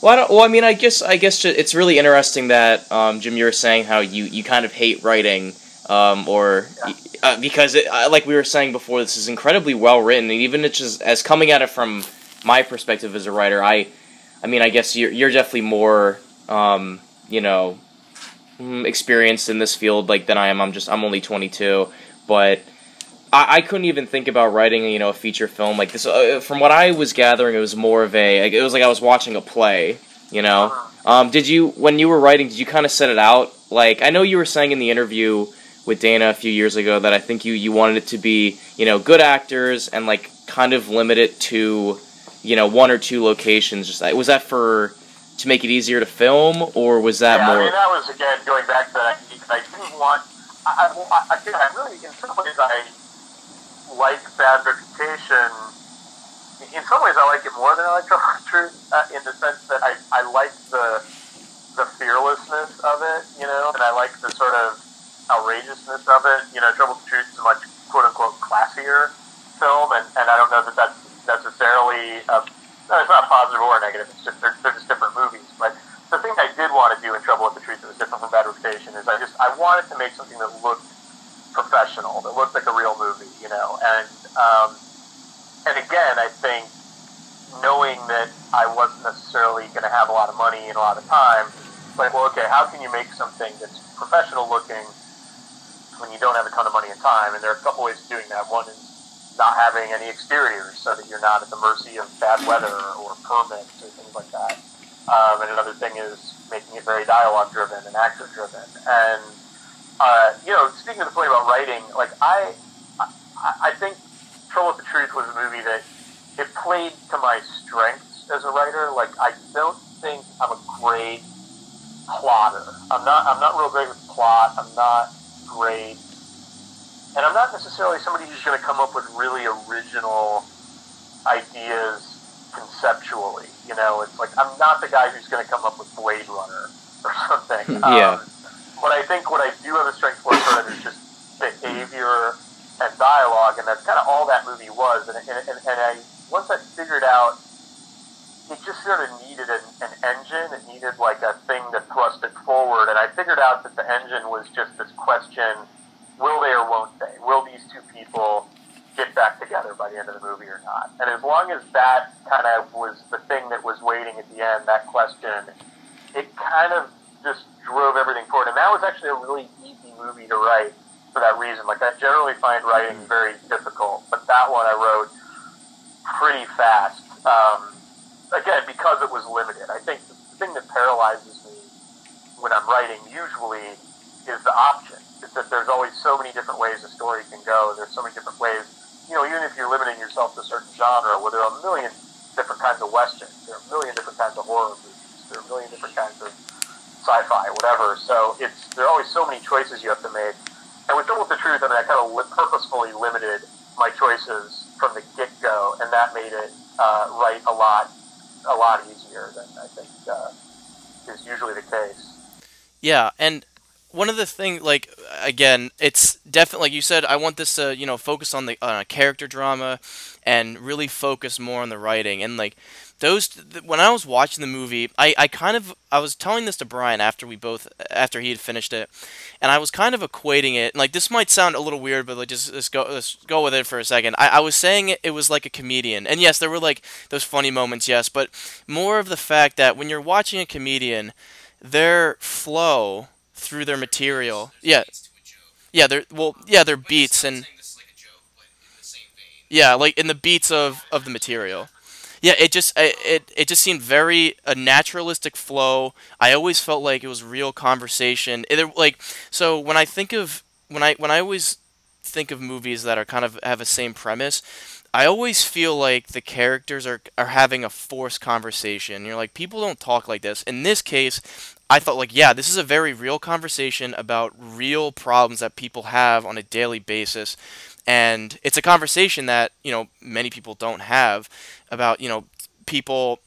Well, I don't, well, I mean, I guess I guess it's really interesting that um, Jim, you were saying how you, you kind of hate writing, um, or uh, because it, uh, like we were saying before, this is incredibly well written, and even it's just as coming at it from my perspective as a writer, I, I mean, I guess you're you're definitely more, um, you know, mm, experienced in this field like than I am. I'm just I'm only 22, but. I, I couldn't even think about writing, you know, a feature film like this. Uh, from what I was gathering, it was more of a. Like, it was like I was watching a play. You know, um, did you when you were writing? Did you kind of set it out? Like I know you were saying in the interview with Dana a few years ago that I think you you wanted it to be you know good actors and like kind of limit it to you know one or two locations. Just was that for to make it easier to film, or was that yeah, more? I mean, that was again going back to that. I didn't want. I, I, I, I really, in some ways, I like Bad Reputation. In some ways, I like it more than I like the Truth, uh, in the sense that I, I like the the fearlessness of it, you know, and I like the sort of outrageousness of it. You know, Trouble with Truth is a much quote unquote classier film, and, and I don't know that that's necessarily a, no, it's not positive or negative. It's just they're, they're just different movies. But the thing I did want to do in Trouble with the Truth that was different from Bad Reputation is I just I wanted to make something that looked professional, that looked like a real movie, you know. And um, and again, I think knowing that I wasn't necessarily going to have a lot of money and a lot of time, like, well, okay, how can you make something that's professional looking when you don't have a ton of money and time? And there are a couple ways of doing that. One is not having any exteriors so that you're not at the mercy of bad weather or permits or things like that. Um, and another thing is making it very dialogue driven and actor driven. And uh, you know, speaking of the point about writing, like I, I, I think Trouble with the Truth was a movie that it played to my strengths as a writer. Like I don't think I'm a great plotter. I'm not. I'm not real great with plot. I'm not great, and I'm not necessarily somebody who's going to come up with really original ideas conceptually. You know, it's like I'm not the guy who's going to come up with Blade Runner or <laughs> something. Yeah. Um, but I think what I do have a strength for of is just behavior and dialogue, and that's kind of all that movie was. And, and, and, and I once I figured out, it just sort of needed an, an engine. It needed like a thing that thrust it forward. And I figured out that the engine was just this question: Will they or won't they? Will these two people get back together by the end of the movie or not? And as long as that kind of was the thing that was waiting at the end, that question, it kind of just drove everything forward. And that was actually a really easy movie to write for that reason. Like I generally find writing very difficult, but that one I wrote pretty fast. Um, again, because it was limited. I think the thing that paralyzes me when I'm writing usually is the option. It's that there's always so many different ways a story can go. There's so many different ways. You know, even if you're limiting yourself to a certain genre, where there are a million different kinds of westerns, there are a million different kinds of horror movies, there are a million different kinds of sci-fi, whatever. So it's there are always so many choices you have to make. And with with the Truth, I mean, I kind of li- purposefully limited my choices from the get-go, and that made it uh, write a lot, a lot easier than I think uh, is usually the case. Yeah, and one of the things, like again, it's definitely like you said. I want this to you know focus on the a character drama, and really focus more on the writing. And like those, th- when I was watching the movie, I I kind of I was telling this to Brian after we both after he had finished it, and I was kind of equating it. Like this might sound a little weird, but like just let's go let's go with it for a second. I, I was saying it, it was like a comedian, and yes, there were like those funny moments, yes, but more of the fact that when you're watching a comedian, their flow through their material. Yeah. yeah, they're well, yeah, they're beats and yeah, like in the beats of of the material. Yeah, it just it it, just seemed very a naturalistic flow. I always felt like it was real conversation. It, like so when I think of when I when I always think of movies that are kind of have a same premise, I always feel like the characters are are having a forced conversation. You're like people don't talk like this. In this case, I thought like yeah, this is a very real conversation about real problems that people have on a daily basis and it's a conversation that you know many people don't have about you know people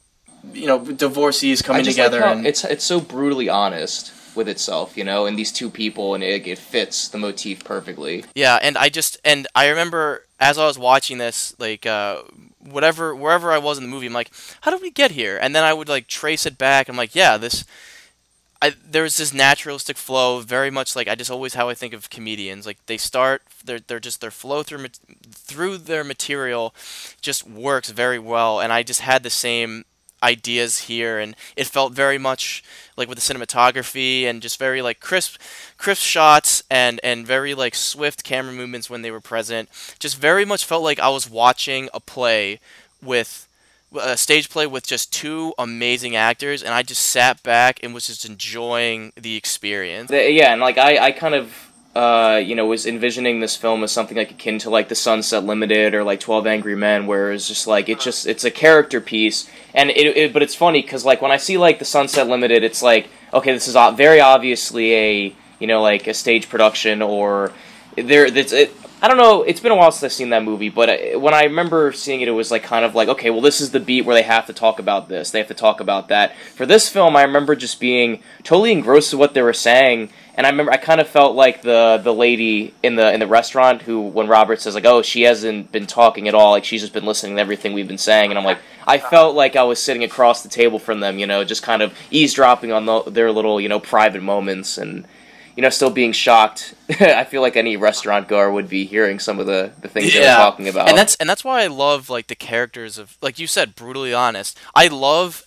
you know divorcees coming together like and it's it's so brutally honest with itself, you know, and these two people, and it, it fits the motif perfectly. yeah and i just and i remember as i was watching this like uh whatever wherever i was in the movie i'm like how did we get here and then i would like trace it back i'm like yeah this I, there's this naturalistic flow, very much like I just always how I think of comedians. Like they start, they're they're just their flow through through their material, just works very well. And I just had the same ideas here, and it felt very much like with the cinematography and just very like crisp, crisp shots and and very like swift camera movements when they were present. Just very much felt like I was watching a play with a stage play with just two amazing actors, and I just sat back and was just enjoying the experience. Yeah, and like I, I kind of, uh, you know, was envisioning this film as something like akin to like the Sunset Limited or like Twelve Angry Men, where it's just like it's just it's a character piece, and it, it but it's funny because like when I see like the Sunset Limited, it's like okay, this is very obviously a you know like a stage production or there it's it. I don't know. It's been a while since I've seen that movie, but uh, when I remember seeing it, it was like kind of like, okay, well, this is the beat where they have to talk about this, they have to talk about that. For this film, I remember just being totally engrossed with what they were saying, and I remember I kind of felt like the the lady in the in the restaurant who, when Robert says like, oh, she hasn't been talking at all, like she's just been listening to everything we've been saying, and I'm like, I felt like I was sitting across the table from them, you know, just kind of eavesdropping on the, their little you know private moments and you know, still being shocked. <laughs> I feel like any restaurant goer would be hearing some of the, the things they're talking about. And that's and that's why I love like the characters of like you said, brutally honest. I love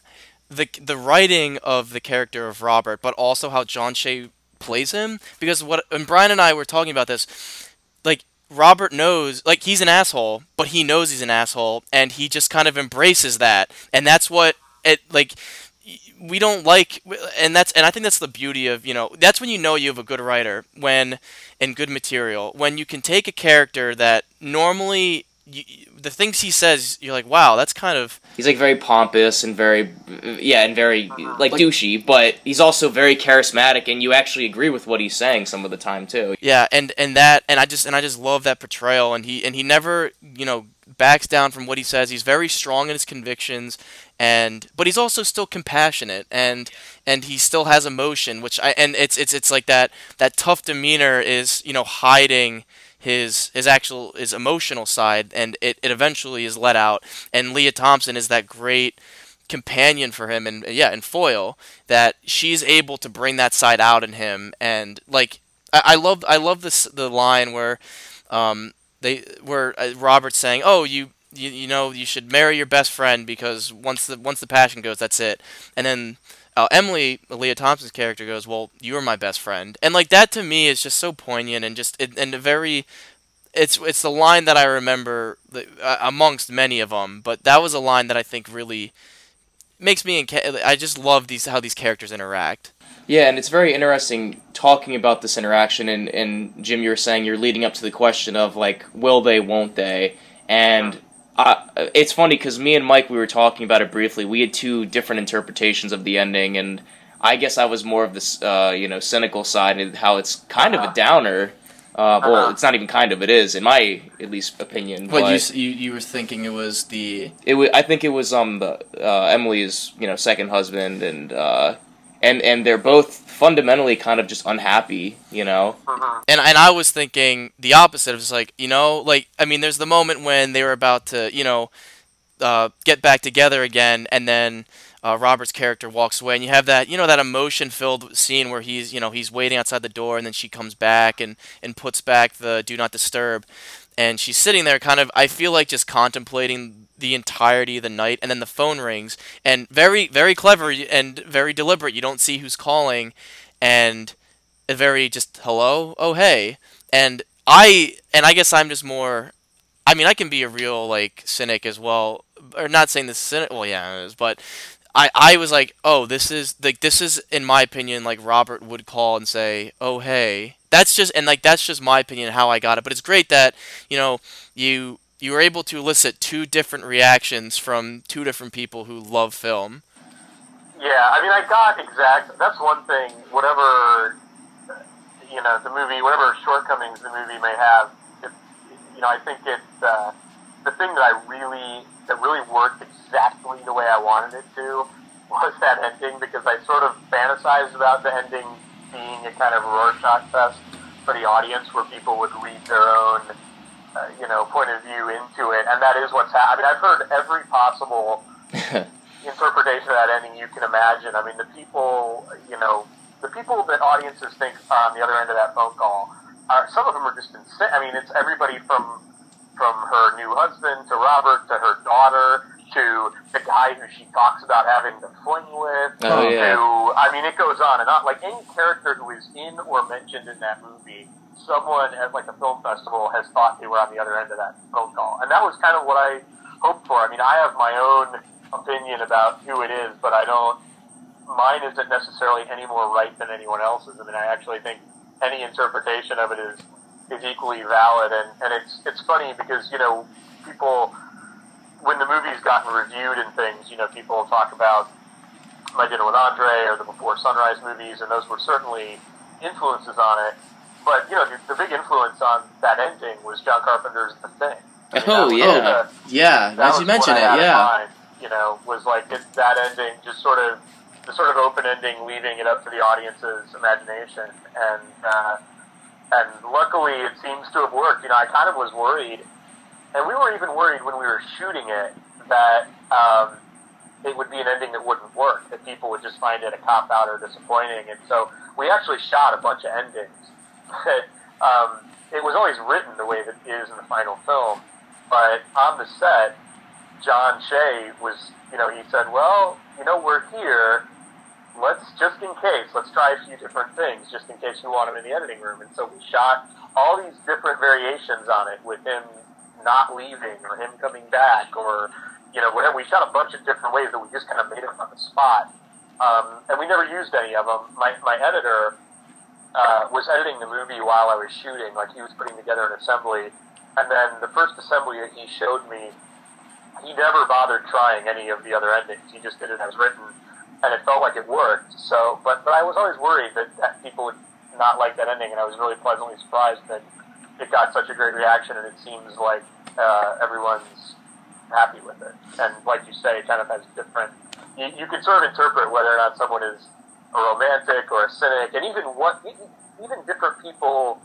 the the writing of the character of Robert, but also how John Shea plays him. Because what and Brian and I were talking about this, like Robert knows like he's an asshole, but he knows he's an asshole, and he just kind of embraces that, and that's what it like we don't like and that's and I think that's the beauty of you know that's when you know you have a good writer when and good material when you can take a character that normally you, the things he says you're like wow that's kind of he's like very pompous and very, yeah, and very like, douchey, but he's also very charismatic, and you actually agree with what he's saying some of the time too. yeah and and that and I just and I just love that portrayal and he and he never you know backs down from what he says he's very strong in his convictions and but he's also still compassionate and and he still has emotion which I and it's it's it's like that that tough demeanor is you know hiding his his actual his emotional side and it, it eventually is let out. And Lea Thompson is that great companion for him and yeah and foil that she's able to bring that side out in him. And like I, I love I love this the line where um they where uh, Robert's saying oh you you, you know you should marry your best friend because once the once the passion goes that's it. And then uh, Emily Lea Thompson's character goes well you're my best friend and like that to me is just so poignant and just it, and a very it's it's the line that I remember uh, amongst many of them but that was a line that I think really makes me and I just love these how these characters interact Yeah, and it's very interesting talking about this interaction. And, and Jim, you were saying you're leading up to the question of like, will they, won't they? And I, it's funny because me and Mike, we were talking about it briefly. We had two different interpretations of the ending, and I guess I was more of this, uh, you know, cynical side, and how it's kind of a downer. Uh, well, Uh-huh. it's not even kind of. It is, in my at least opinion. What but you, you you were thinking it was the it was, I think it was um the uh, Emily's you know second husband and uh and and they're both fundamentally kind of just unhappy you know and and I was thinking the opposite. It was like you know, like I mean, there's the moment when they were about to you know uh, get back together again, and then uh, Robert's character walks away, and you have that you know that emotion-filled scene where he's you know he's waiting outside the door, and then she comes back and and puts back the do not disturb, and she's sitting there kind of I feel like just contemplating the entirety of the night, and then the phone rings, and very very clever and very deliberate. You don't see who's calling, and a very just hello oh hey and I and I guess I'm just more. I mean, I can be a real like cynic as well, or not saying this cynic. Well, yeah, it is, but I I was like, oh, this is like this is in my opinion like Robert would call and say, oh hey, that's just and like that's just my opinion how I got it. But it's great that you know you you were able to elicit two different reactions from two different people who love film. Yeah, I mean, I got exact. That's one thing. Whatever you know, the movie, whatever shortcomings the movie may have, it, you know, I think it's uh, the thing that I really that really worked exactly the way I wanted it to was that ending because I sort of fantasized about the ending being a kind of Rorschach fest for the audience where people would read their own, uh, you know, point of view into it, and that is what's happening. I mean, I've heard every possible <laughs> interpretation of that ending you can imagine. I mean, the people, you know, the people that audiences think are on the other end of that phone call are some of them are just insane. I mean, it's everybody from from her new husband to Robert to her daughter to the guy who she talks about having the fling with. Oh, yeah. To I mean, it goes on and on. Like any character who is in or mentioned in that movie, someone at like a film festival has thought they were on the other end of that phone call, and that was kind of what I hoped for. I mean, I have my own opinion about who it is, but I don't. Mine isn't necessarily any more right than anyone else's. I mean, I actually think any interpretation of it is is equally valid, and and it's it's funny because you know people when the movie's gotten reviewed and things, you know, people talk about My Dinner with Andre or the Before Sunrise movies, and those were certainly influences on it. But you know, the, the big influence on that ending was John Carpenter's The Thing. I mean, Oh, was yeah. the- Yeah, as you mentioned it, I had in yeah. mind, you know, was like it, that ending, just sort of the sort of open ending, leaving it up to the audience's imagination, and uh, and luckily it seems to have worked. You know, I kind of was worried, and we were even worried when we were shooting it that um, it would be an ending that wouldn't work, that people would just find it a cop out or disappointing, and so we actually shot a bunch of endings. That um, it was always written the way that it is in the final film, but on the set, John Shea was, you know, he said, well, you know, we're here. Let's just in case, let's try a few different things, just in case you want him in the editing room. And so we shot all these different variations on it, with him not leaving or him coming back, or you know, whatever. We shot a bunch of different ways that we just kind of made up on the spot, um, and we never used any of them. My my editor uh, was editing the movie while I was shooting, like he was putting together an assembly, and then the first assembly that he showed me, he never bothered trying any of the other endings. He just did it as written, and it felt like it worked. So, but but I was always worried that, that people would not like that ending, and I was really pleasantly surprised that it got such a great reaction, and it seems like uh, everyone's happy with it. And like you say, it kind of has different. You, you can sort of interpret whether or not someone is a romantic or a cynic, and even what even different people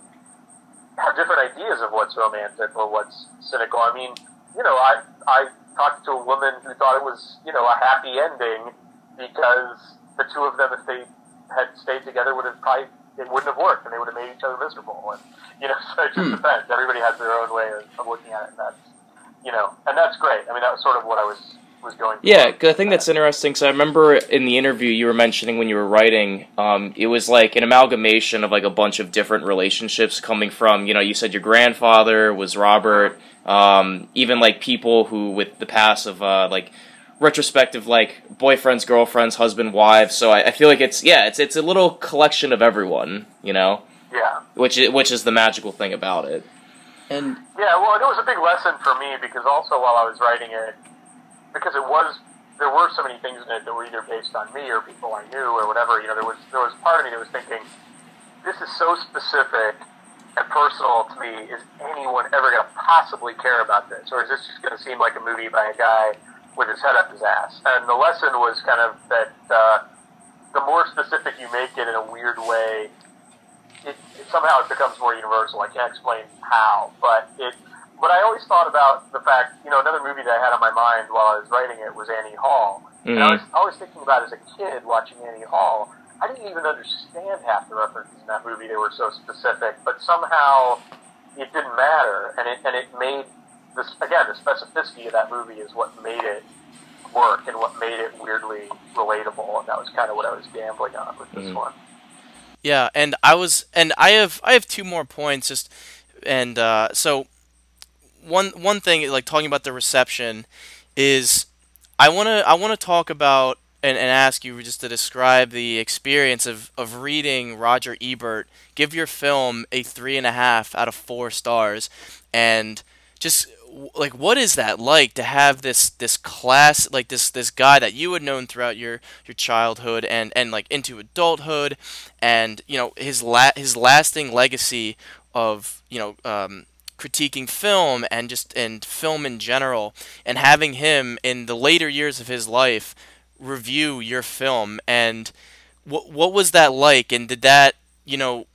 have different ideas of what's romantic or what's cynical. I mean, you know, I I talked to a woman who thought it was you know a happy ending because the two of them, if they had stayed together, would have probably it wouldn't have worked, and they would have made each other miserable. And you know, <laughs> so it just Hmm. depends. Everybody has their own way of, of looking at it, and that's you know, and that's great. I mean, that was sort of what I was was going. for. Yeah, 'cause I think that's interesting. So I remember in the interview you were mentioning when you were writing, um, it was like an amalgamation of like a bunch of different relationships coming from. You know, you said your grandfather was Robert. Um, even like people who with the past of uh, like retrospective like boyfriends, girlfriends, husband, wives. So I, I feel like it's yeah, it's it's a little collection of everyone. You know, Yeah. which i- which is the magical thing about it. And Yeah, well, it was a big lesson for me because also while I was writing it, because it was there were so many things in it that were either based on me or people I knew or whatever. You know, there was there was part of me that was thinking, this is so specific and personal to me. Is anyone ever going to possibly care about this, or is this just going to seem like a movie by a guy with his head up his ass? And the lesson was kind of that uh, the more specific you make it in a weird way, it, it somehow it becomes more universal. I can't explain how, but it. But I always thought about the fact, you know, another movie that I had on my mind while I was writing it was Annie Hall. And I Mhm. was always thinking about as a kid watching Annie Hall. I didn't even understand half the references in that movie. They were so specific, but somehow it didn't matter, and it and it made this again the specificity of that movie is what made it work and what made it weirdly relatable, and that was kind of what I was gambling on with this Mhm. one. Yeah, and I was, and I have, I have two more points. Just, and uh, so one one thing, like talking about the reception, is I wanna I wanna talk about and, and ask you just to describe the experience of, of reading Roger Ebert. Give your film a three and a half out of four stars, and just like what is that like to have this this class like this this guy that you had known throughout your your childhood and and like into adulthood and you know his la- his lasting legacy of you know um, critiquing film and just and film in general and having him in the later years of his life review your film. And what what was that like? And did that you know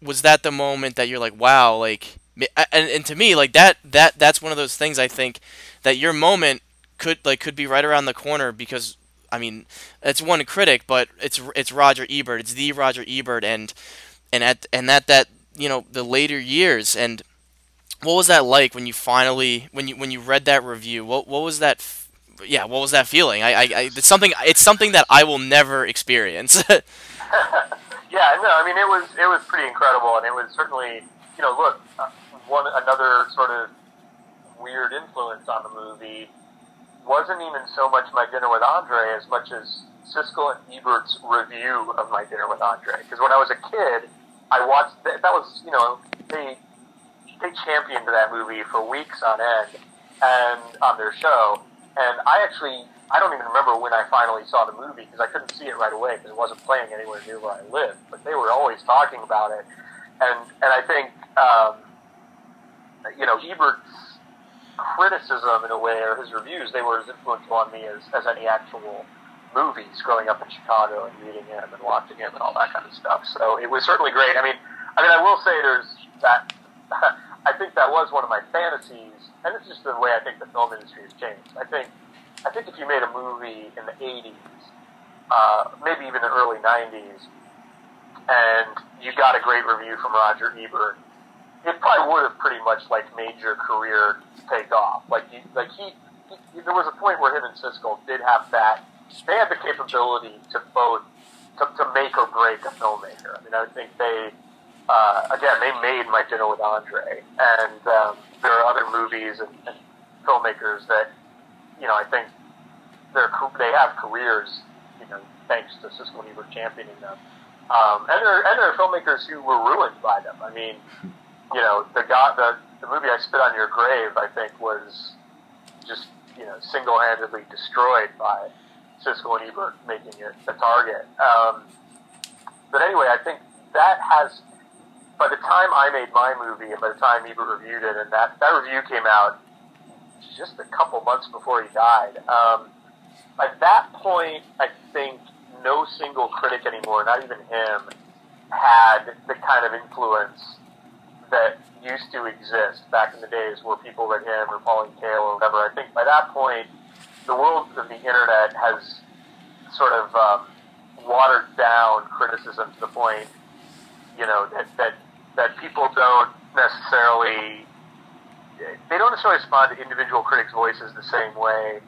was that the moment that you're like wow like and, and to me like that that that's one of those things I think that your moment could like could be right around the corner because I mean it's one critic but it's it's Roger Ebert. It's the Roger Ebert and and at and at that you know the later years. And what was that like when you finally when you when you read that review? What what was that yeah what was that feeling? I, I, I it's something it's something that I will never experience. <laughs> Yeah no I mean it was it was pretty incredible. And it was certainly you know look one another sort of weird influence on the movie wasn't even so much My Dinner with Andre as much as Siskel and Ebert's review of My Dinner with Andre. Because when I was a kid, I watched that, that was you know they they championed that movie for weeks on end and on their show. And I actually I don't even remember when I finally saw the movie because I couldn't see it right away because it wasn't playing anywhere near where I lived. But they were always talking about it, and and I think um, you know, Ebert's criticism in a way, or his reviews, they were as influential on me as, as any actual movies growing up in Chicago and reading him and watching him and all that kind of stuff. So it was certainly great. I mean, I mean, I will say there's that. <laughs> I think that was one of my fantasies, and it's just the way I think the film industry has changed. I think, I think if you made a movie in the '80s, uh, maybe even the early '90s, and you got a great review from Roger Ebert, it probably would have pretty much like made your career take off. Like he, like he, he, there was a point where him and Siskel did have that. They had the capability to both to, to make or break a filmmaker. I mean, I think they uh, again they made My Dinner with Andre, and um, there are other movies and, and filmmakers that you know I think they're they have careers. You know, thanks to Siskel and Ebert championing them. Um, and there and there are filmmakers who were ruined by them. I mean, you know, the guy, the, the movie I Spit on Your Grave, I think, was just, you know, single-handedly destroyed by Siskel and Ebert making it a target. Um, but anyway, I think that has, by the time I made my movie and by the time Ebert reviewed it, and that, that review came out just a couple months before he died, um, at that point, I think no single critic anymore, not even him, had the kind of influence that used to exist back in the days where people read him or Pauline Kael or whatever. I think by that point, the world of the internet has sort of um, watered down criticism to the point, you know, that, that, that people don't necessarily, they don't necessarily respond to individual critics' voices the same way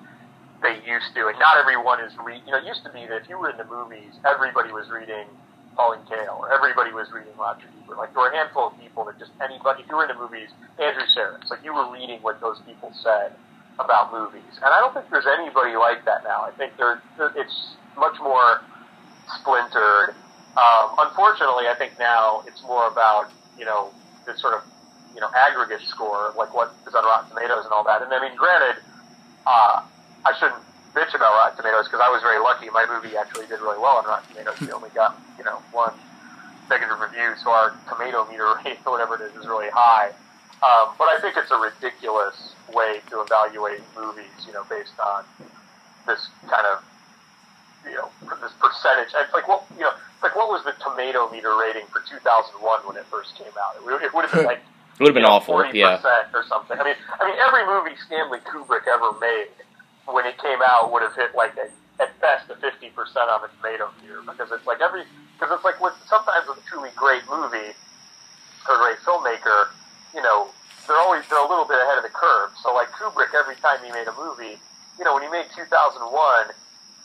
they used to. And not everyone is, re- you know, it used to be that if you were in the movies, everybody was reading Pauline Kael, or everybody was reading Roger Ebert. Like there were a handful of people that just anybody. If you were into movies, Andrew Sarris, like you were reading what those people said about movies, and I don't think there's anybody like that now. I think there it's much more splintered. Um, unfortunately, I think now it's more about you know this sort of you know aggregate score, like what is on Rotten Tomatoes and all that. And I mean, granted, uh, I shouldn't bitch about Rotten Tomatoes because I was very lucky. My movie actually did really well on Rotten Tomatoes. We only got you know one negative review, so our tomato meter <laughs> rate or whatever it is is really high. Um, but I think it's a ridiculous way to evaluate movies, you know, based on this kind of you know this percentage. It's like what you know, it's like what was the tomato meter rating for 2001 when it first came out? It would, it would have been <laughs> like. It would have been awful, yeah. Or something. I mean, I mean, every movie Stanley Kubrick ever made when it came out would have hit like a, at best a 50% on the tomato meter because it's like every because it's like with sometimes with a truly great movie or a great filmmaker, you know, they're always they're a little bit ahead of the curve. So like Kubrick, every time he made a movie, you know, when he made 2001,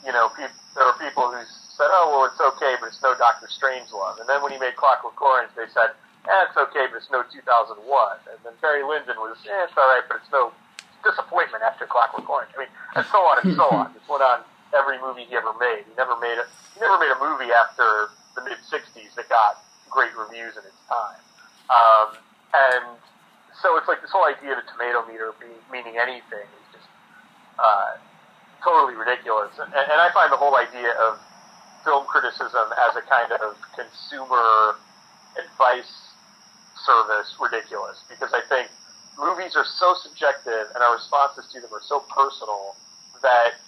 you know, pe- there were people who said, "Oh, well, it's okay, but it's no Doctor Strangelove. And then when he made Clockwork Orange, they said, eh, it's okay, but it's no 2001. And then Barry Lyndon was, eh, it's all right, but it's no disappointment after Clockwork Orange. I mean, and so on and so on. This went on every movie he ever made. He never made a, he never made a movie after the mid 60s that got great reviews in its time. Um, and so it's like this whole idea of a tomato meter being, meaning anything is just uh, totally ridiculous. And, and I find the whole idea of film criticism as a kind of consumer advice service ridiculous because I think movies are so subjective and our responses to them are so personal that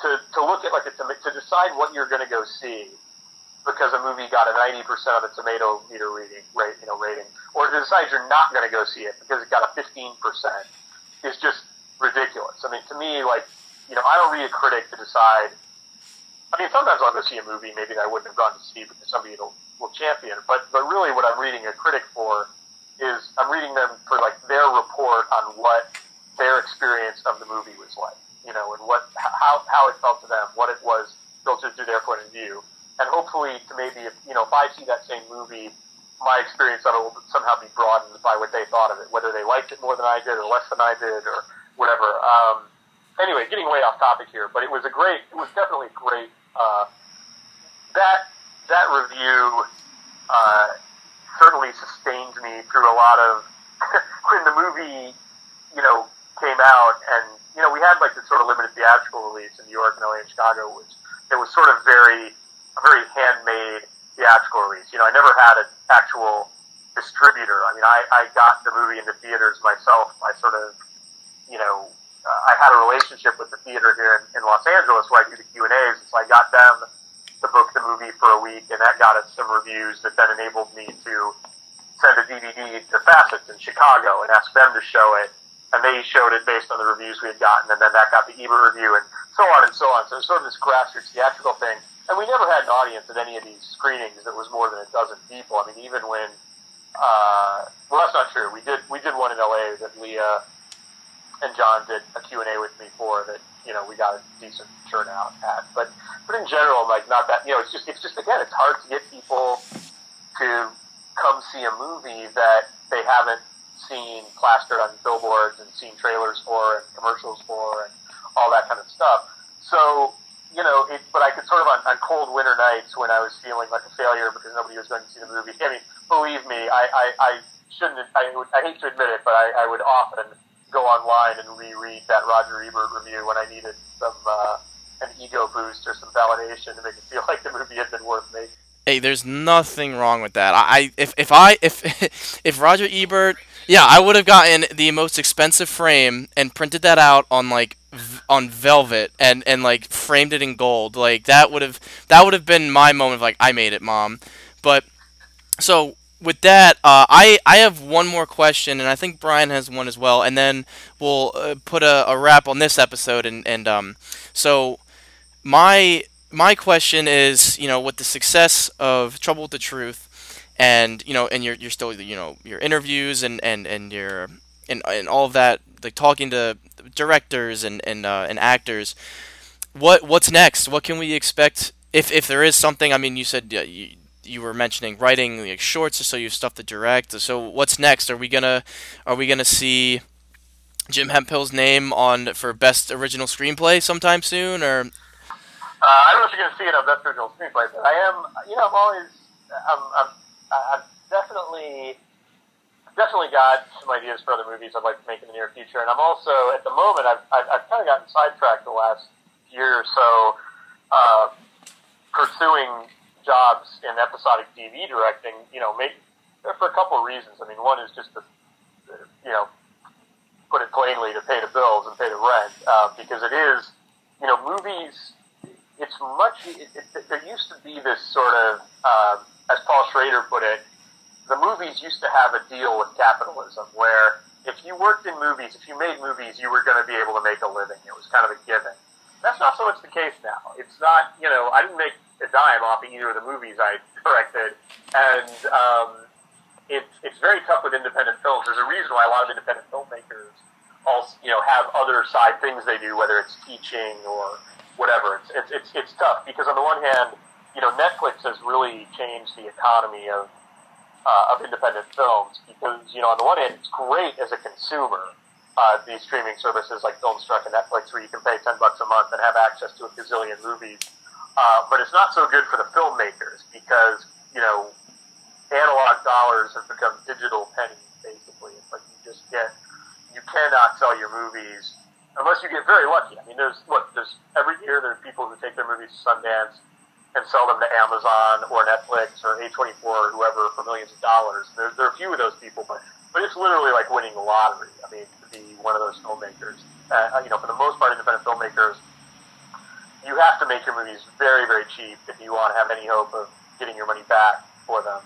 to, to look at like a, to decide what you're going to go see because a movie got a 90% of the tomato meter reading, rate, you know, rating, or to decide you're not going to go see it because it got a 15% is just ridiculous. I mean, to me, like, you know, I don't read a critic to decide. I mean, sometimes I'll go see a movie maybe that I wouldn't have gone to see because somebody will, will champion. But but really, what I'm reading a critic for is I'm reading them for like their report on what their experience of the movie was like, you know, and what how how it felt to them, what it was filtered through their point of view, and hopefully to maybe if you know if I see that same movie. My experience of it will somehow be broadened by what they thought of it, whether they liked it more than I did or less than I did or whatever. Um, anyway, getting way off topic here, but it was a great, it was definitely great. Uh, that that review uh, certainly sustained me through a lot of <laughs> when the movie, you know, came out, and you know, we had like this sort of limited theatrical release in New York and LA and Chicago, which it was sort of very, a very handmade theatrical release. You know, I never had an actual distributor. I mean, I, I got the movie into theaters myself by sort of, you know, uh, I had a relationship with the theater here in, in Los Angeles where I do the Q and A's, and so I got them to book the movie for a week, and that got us some reviews that then enabled me to send a DVD to Facets in Chicago and ask them to show it, and they showed it based on the reviews we had gotten, and then that got the Ebert review, and so on and so on. So it was sort of this grassroots theatrical thing, and we never had an audience at any of these screenings that was more than a dozen people. I mean, even when, uh, well, that's not true. We did we did one in LA that Lea and John did a Q&A with me for that, you know, we got a decent turnout at. But, but in general, like, not that, you know, it's just, it's just, again, it's hard to get people to come see a movie that they haven't seen plastered on billboards and seen trailers for and commercials for and all that kind of stuff. So, you know, it, but I could sort of on, on cold winter nights when I was feeling like a failure because nobody was going to see the movie. I mean, believe me, I, I, I shouldn't, I, I hate to admit it, but I, I would often go online and reread that Roger Ebert review when I needed some uh, an ego boost or some validation to make it feel <laughs> like the movie had been worth making. Hey, there's nothing wrong with that. I if if I if <laughs> if Roger Ebert, yeah, I would have gotten the most expensive frame and printed that out on like on velvet and and like framed it in gold. Like that would have that would have been my moment of like I made it, mom. But so with that, uh, I I have one more question, and I think Brian has one as well, and then we'll uh, put a, a, wrap on this episode. And and um, so my my question is, you know, with the success of Trouble with the Truth, and you know, and you're you're still you know your interviews and and and your and and all of that, like talking to directors and and uh, and actors. What what's next? What can we expect? If, if there is something, I mean, you said you, you were mentioning writing like shorts, so you have stuff to direct. So what's next? Are we gonna are we gonna see Jim Hemphill's name on for best original screenplay sometime soon, or? Uh, I don't know if you're gonna see it on best original screenplay, but I am. You know, I'm always. I'm. I'm I've definitely. Definitely got some ideas for other movies I'd like to make in the near future, and I'm also at the moment I've I've, I've kind of gotten sidetracked the last year or so, uh, pursuing jobs in episodic TV directing, you know, make, for a couple of reasons. I mean, one is just to, you know, put it plainly, to pay the bills and pay the rent, uh, because it is, you know, movies. It's much. It, it, there used to be this sort of, um, as Paul Schrader put it, the movies used to have a deal with capitalism where if you worked in movies, if you made movies, you were going to be able to make a living. It was kind of a given. That's not so much the case now. It's not, you know, I didn't make dime off of either of the movies I directed, and um, it's it's very tough with independent films. There's a reason why a lot of independent filmmakers also you know have other side things they do, whether it's teaching or whatever. It's it's it's, it's tough because on the one hand, you know, Netflix has really changed the economy of uh, of independent films because you know, on the one hand, it's great as a consumer. Uh, these streaming services like Filmstruck and Netflix, where you can pay ten bucks a month and have access to a gazillion movies. Uh, but it's not so good for the filmmakers because you know, analog dollars have become digital pennies. Basically, it's like you just get you cannot sell your movies unless you get very lucky. I mean, there's look, there's every year there's people who take their movies to Sundance and sell them to Amazon or Netflix or A24 or whoever for millions of dollars. There, there are a few of those people, but but it's literally like winning the lottery. I mean, to be one of those filmmakers, uh, you know, for the most part, independent filmmakers, you have to make your movies very very cheap if you want to have any hope of getting your money back for them.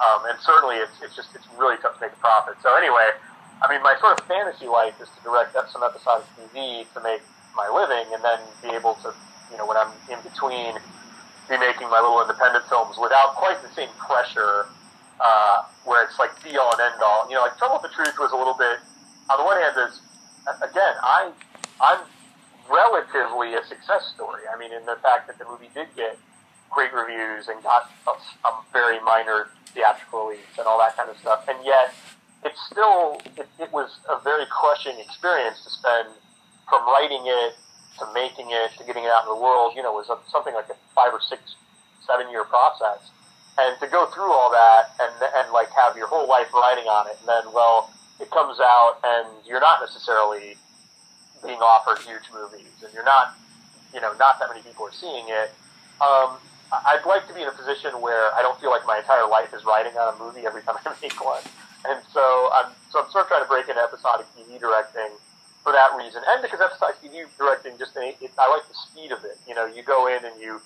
Um, and certainly, it's it's just it's really tough to make a profit. So anyway, I mean, my sort of fantasy life is to direct some episodic TV to make my living, and then be able to, you know, when I'm in between be making my little independent films without quite the same pressure, uh, where it's like be all and end all. You know, like Trouble with the Truth was a little bit. On the one hand, is again, I I'm relatively a success story. I mean, in the fact that the movie did get great reviews and got a, a very minor theatrical release and all that kind of stuff, and yet it's still it, it was a very crushing experience to spend from writing it to making it to getting it out in the world, you know, was a, something like a five or six, seven year process. And to go through all that and and like have your whole life riding on it, and then well, it comes out and you're not necessarily being offered huge movies, and you're not, you know, not that many people are seeing it. Um, I'd like to be in a position where I don't feel like my entire life is riding on a movie every time <laughs> I make one. And so I'm so I'm sort of trying to break into episodic TV directing for that reason, and because like you directing. Just it, it, I like the speed of it. You know, you go in and you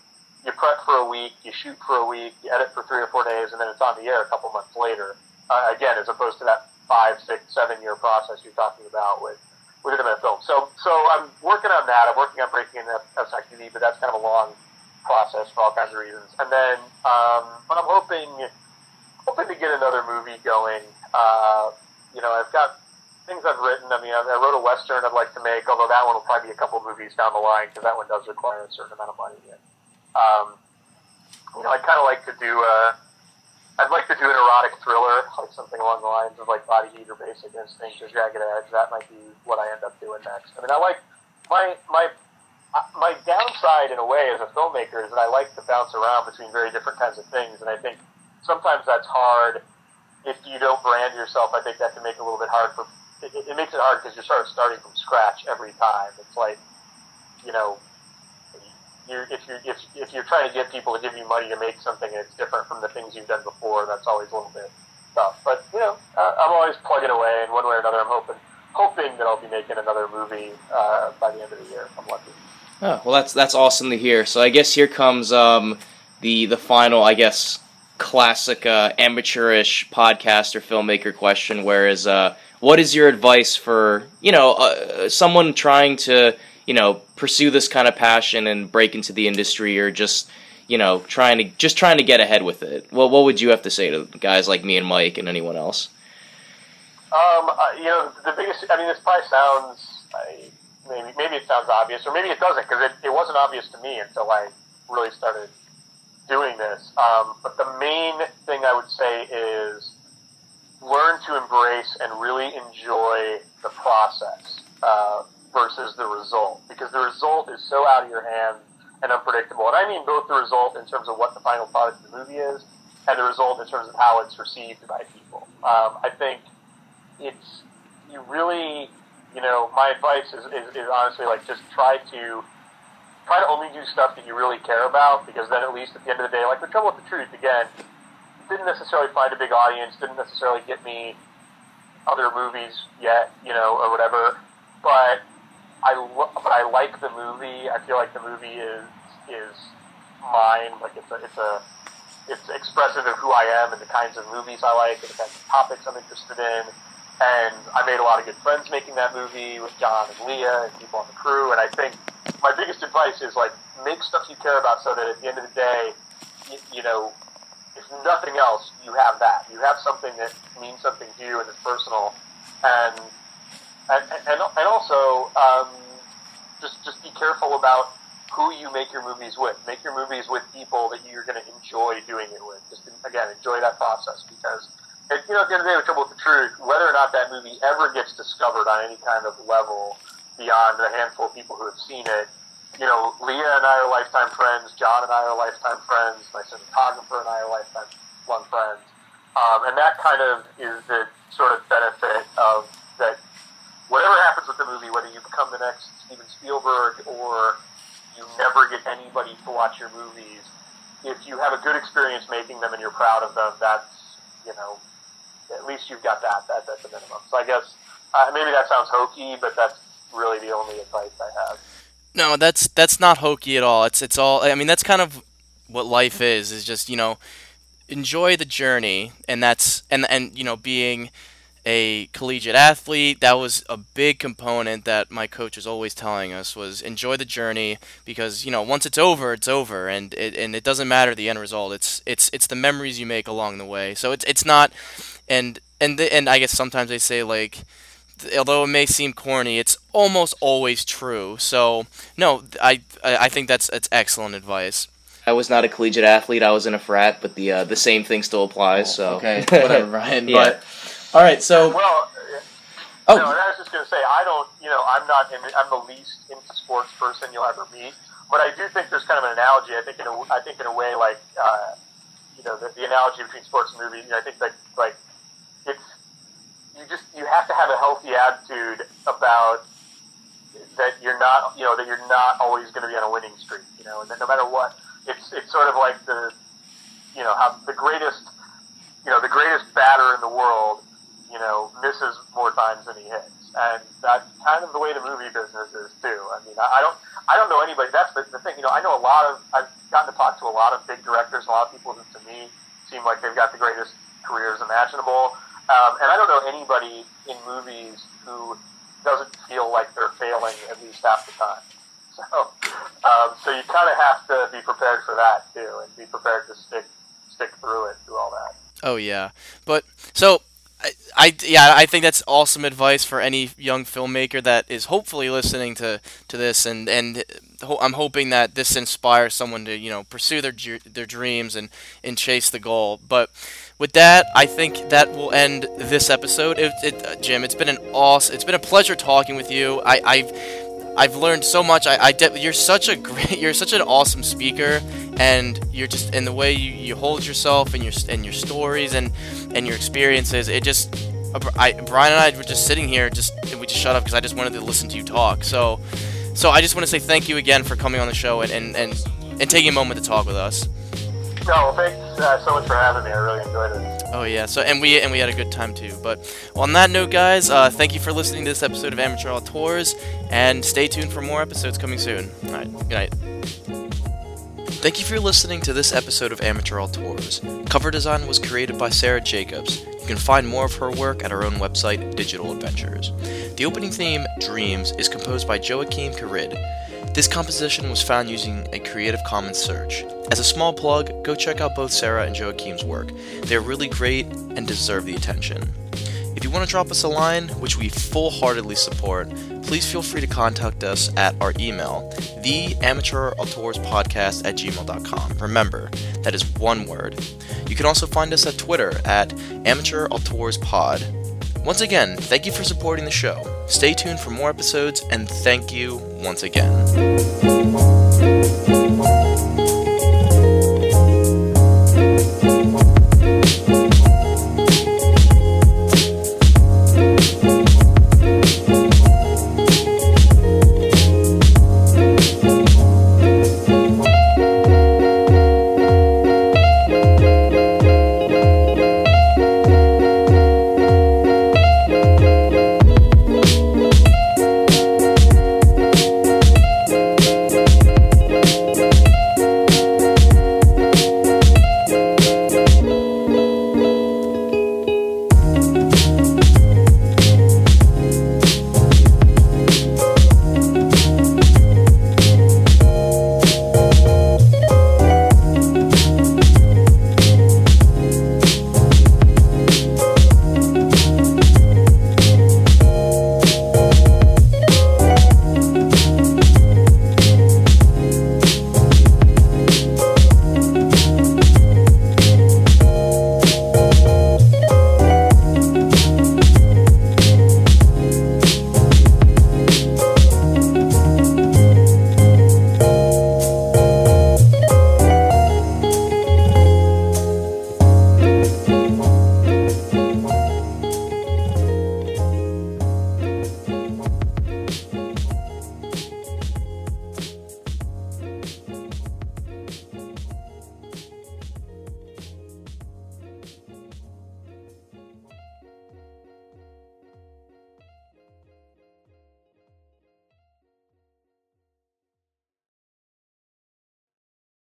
you prep for a week, you shoot for a week, you edit for three or four days, and then it's on the air a couple months later. Uh, again, as opposed to that five, six, seven year process you're talking about with with independent film. So so I'm working on that. I'm working on breaking into FSX but that's kind of a long process for all kinds of reasons. And then, um, but I'm hoping hoping to get another movie going. Uh, you know, I've got things I've written. I mean, I, I wrote a western I'd like to make, although that one will probably be a couple movies down the line because that one does require a certain amount of money. And, um, you know, I'd kind of like to do a. I'd like to do an erotic thriller, like something along the lines of like Body Heat or Basic Instinct or Jagged Edge. That might be what I end up doing next. I mean, I like my my uh, my downside in a way as a filmmaker is that I like to bounce around between very different kinds of things, and I think sometimes that's hard if you don't brand yourself. I think that can make it a little bit hard for it, it makes it hard because you're sort of starting from scratch every time. It's like, you know, you're, if you're if, if you're trying to get people to give you money to make something and it's different from the things you've done before, that's always a little bit tough. But you know, uh, I'm always plugging away, and one way or another, I'm hoping hoping that I'll be making another movie uh, by the end of the year. If I'm lucky. Oh, well, that's that's awesome to hear. So I guess here comes um, the the final, I guess, classic uh, amateurish podcast or filmmaker question. Whereas uh, what is your advice for you know uh, someone trying to you know pursue this kind of passion and break into the industry or just you know trying to just trying to get ahead with it. Well what would you have to say to guys like me and mike and anyone else? Um, uh, you know the biggest i mean this probably sounds I, maybe maybe it sounds obvious or maybe it doesn't because it, it wasn't obvious to me until i really started doing this. Um, but the main thing i would say is learn to embrace and really enjoy the process. Uh, versus the result because the result is so out of your hands and unpredictable. And I mean both the result in terms of what the final product of the movie is and the result in terms of how it's received by people. Um, I think it's you really, you know, my advice is, is, is honestly like just try to try to only do stuff that you really care about because then at least at the end of the day, like the trouble with the truth again, didn't necessarily find a big audience, didn't necessarily get me other movies yet, you know, or whatever. But I lo- but I like the movie. I feel like the movie is is mine. Like it's a it's a it's expressive of who I am and the kinds of movies I like and the kinds of topics I'm interested in. And I made a lot of good friends making that movie with John and Lea and people on the crew. And I think my biggest advice is like make stuff you care about so that at the end of the day, you, you know, if nothing else, you have that. You have something that means something to you and is personal, and and and, and also um, just just be careful about who you make your movies with. Make your movies with people that you're going to enjoy doing it with. Just again, enjoy that process because. It, you know, at the end of the day, the trouble with the truth, whether or not that movie ever gets discovered on any kind of level beyond a handful of people who have seen it, you know, Lea and I are lifetime friends. John and I are lifetime friends. My cinematographer and I are lifetime long friends. Um, and that kind of is the sort of benefit of that. Whatever happens with the movie, whether you become the next Steven Spielberg or you never get anybody to watch your movies, if you have a good experience making them and you're proud of them, that's you know, at least you've got that. That that's a minimum. So I guess uh, maybe that sounds hokey, but that's really the only advice I have. No, that's that's not hokey at all. It's it's all. I mean, that's kind of what life is. Is just you know, enjoy the journey, and that's and and you know, being a collegiate athlete, that was a big component that my coach was always telling us was enjoy the journey because you know once it's over, it's over, and it and it doesn't matter the end result. It's it's it's the memories you make along the way. So it's it's not, and and the, and I guess sometimes they say like although it may seem corny, it's almost always true. So no, I I think that's that's excellent advice. I was not a collegiate athlete. I was in a frat, but the uh, the same thing still applies. So Okay, whatever, Ryan. <laughs> Yeah. But all right, so Well, Oh. no, I was just going to say, I don't, you know, I'm not, in, I'm the least into sports person you'll ever meet, but I do think there's kind of an analogy. I think in a, I think in a way, like, uh, you know, the, the analogy between sports and movies. You know, I think like, like, it's you just you have to have a healthy attitude about that you're not, you know, that you're not always going to be on a winning streak. You know, and that no matter what, it's it's sort of like the, you know, how the greatest, you know, the greatest batter in the world you know, misses more times than he hits. And that's kind of the way the movie business is too. I mean, I don't, I don't know anybody. That's the, the thing. You know, I know a lot of. I've gotten to talk to a lot of big directors, a lot of people who, to me, seem like they've got the greatest careers imaginable. Um, and I don't know anybody in movies who doesn't feel like they're failing at least half the time. <laughs> So, um, so you kind of have to be prepared for that too, and be prepared to stick stick through it through all that. Oh yeah, but so I, I yeah I think that's awesome advice for any young filmmaker that is hopefully listening to, to this and and I'm hoping that this inspires someone to you know pursue their their dreams and and chase the goal. But with that, I think that will end this episode. It, it, Jim, it's been an awesome, it's been a pleasure talking with you. I, I've I've learned so much. I, I de- you're such a great, <laughs> you're such an awesome speaker, and you're just in the way you, you hold yourself and your and your stories and and your experiences. It just, uh, I, Brian and I were just sitting here, just and we just shut up because I just wanted to listen to you talk. So, so I just want to say thank you again for coming on the show and and and, and taking a moment to talk with us. No, well, thanks uh, so much for having me. I really enjoyed it. Oh yeah, so and we and we had a good time too. But on that note, guys, uh, thank you for listening to this episode of Amateur Auteurs, and stay tuned for more episodes coming soon. All right, good night. Thank you for listening to this episode of Amateur Auteurs. Cover design was created by Sarah Jacobs. You can find more of her work at her own website, Digital Adventures. The opening theme, Dreams, is composed by Joachim Carid. This composition was found using a Creative Commons search. As a small plug, go check out both Sarah and Joachim's work. They're really great and deserve the attention. If you want to drop us a line, which we full heartedly support, please feel free to contact us at our email, theamateurautourspodcast at gmail.com. Remember, that is one word. You can also find us at Twitter at amateurauteursPod. Once again, thank you for supporting the show. Stay tuned for more episodes, and thank you once again.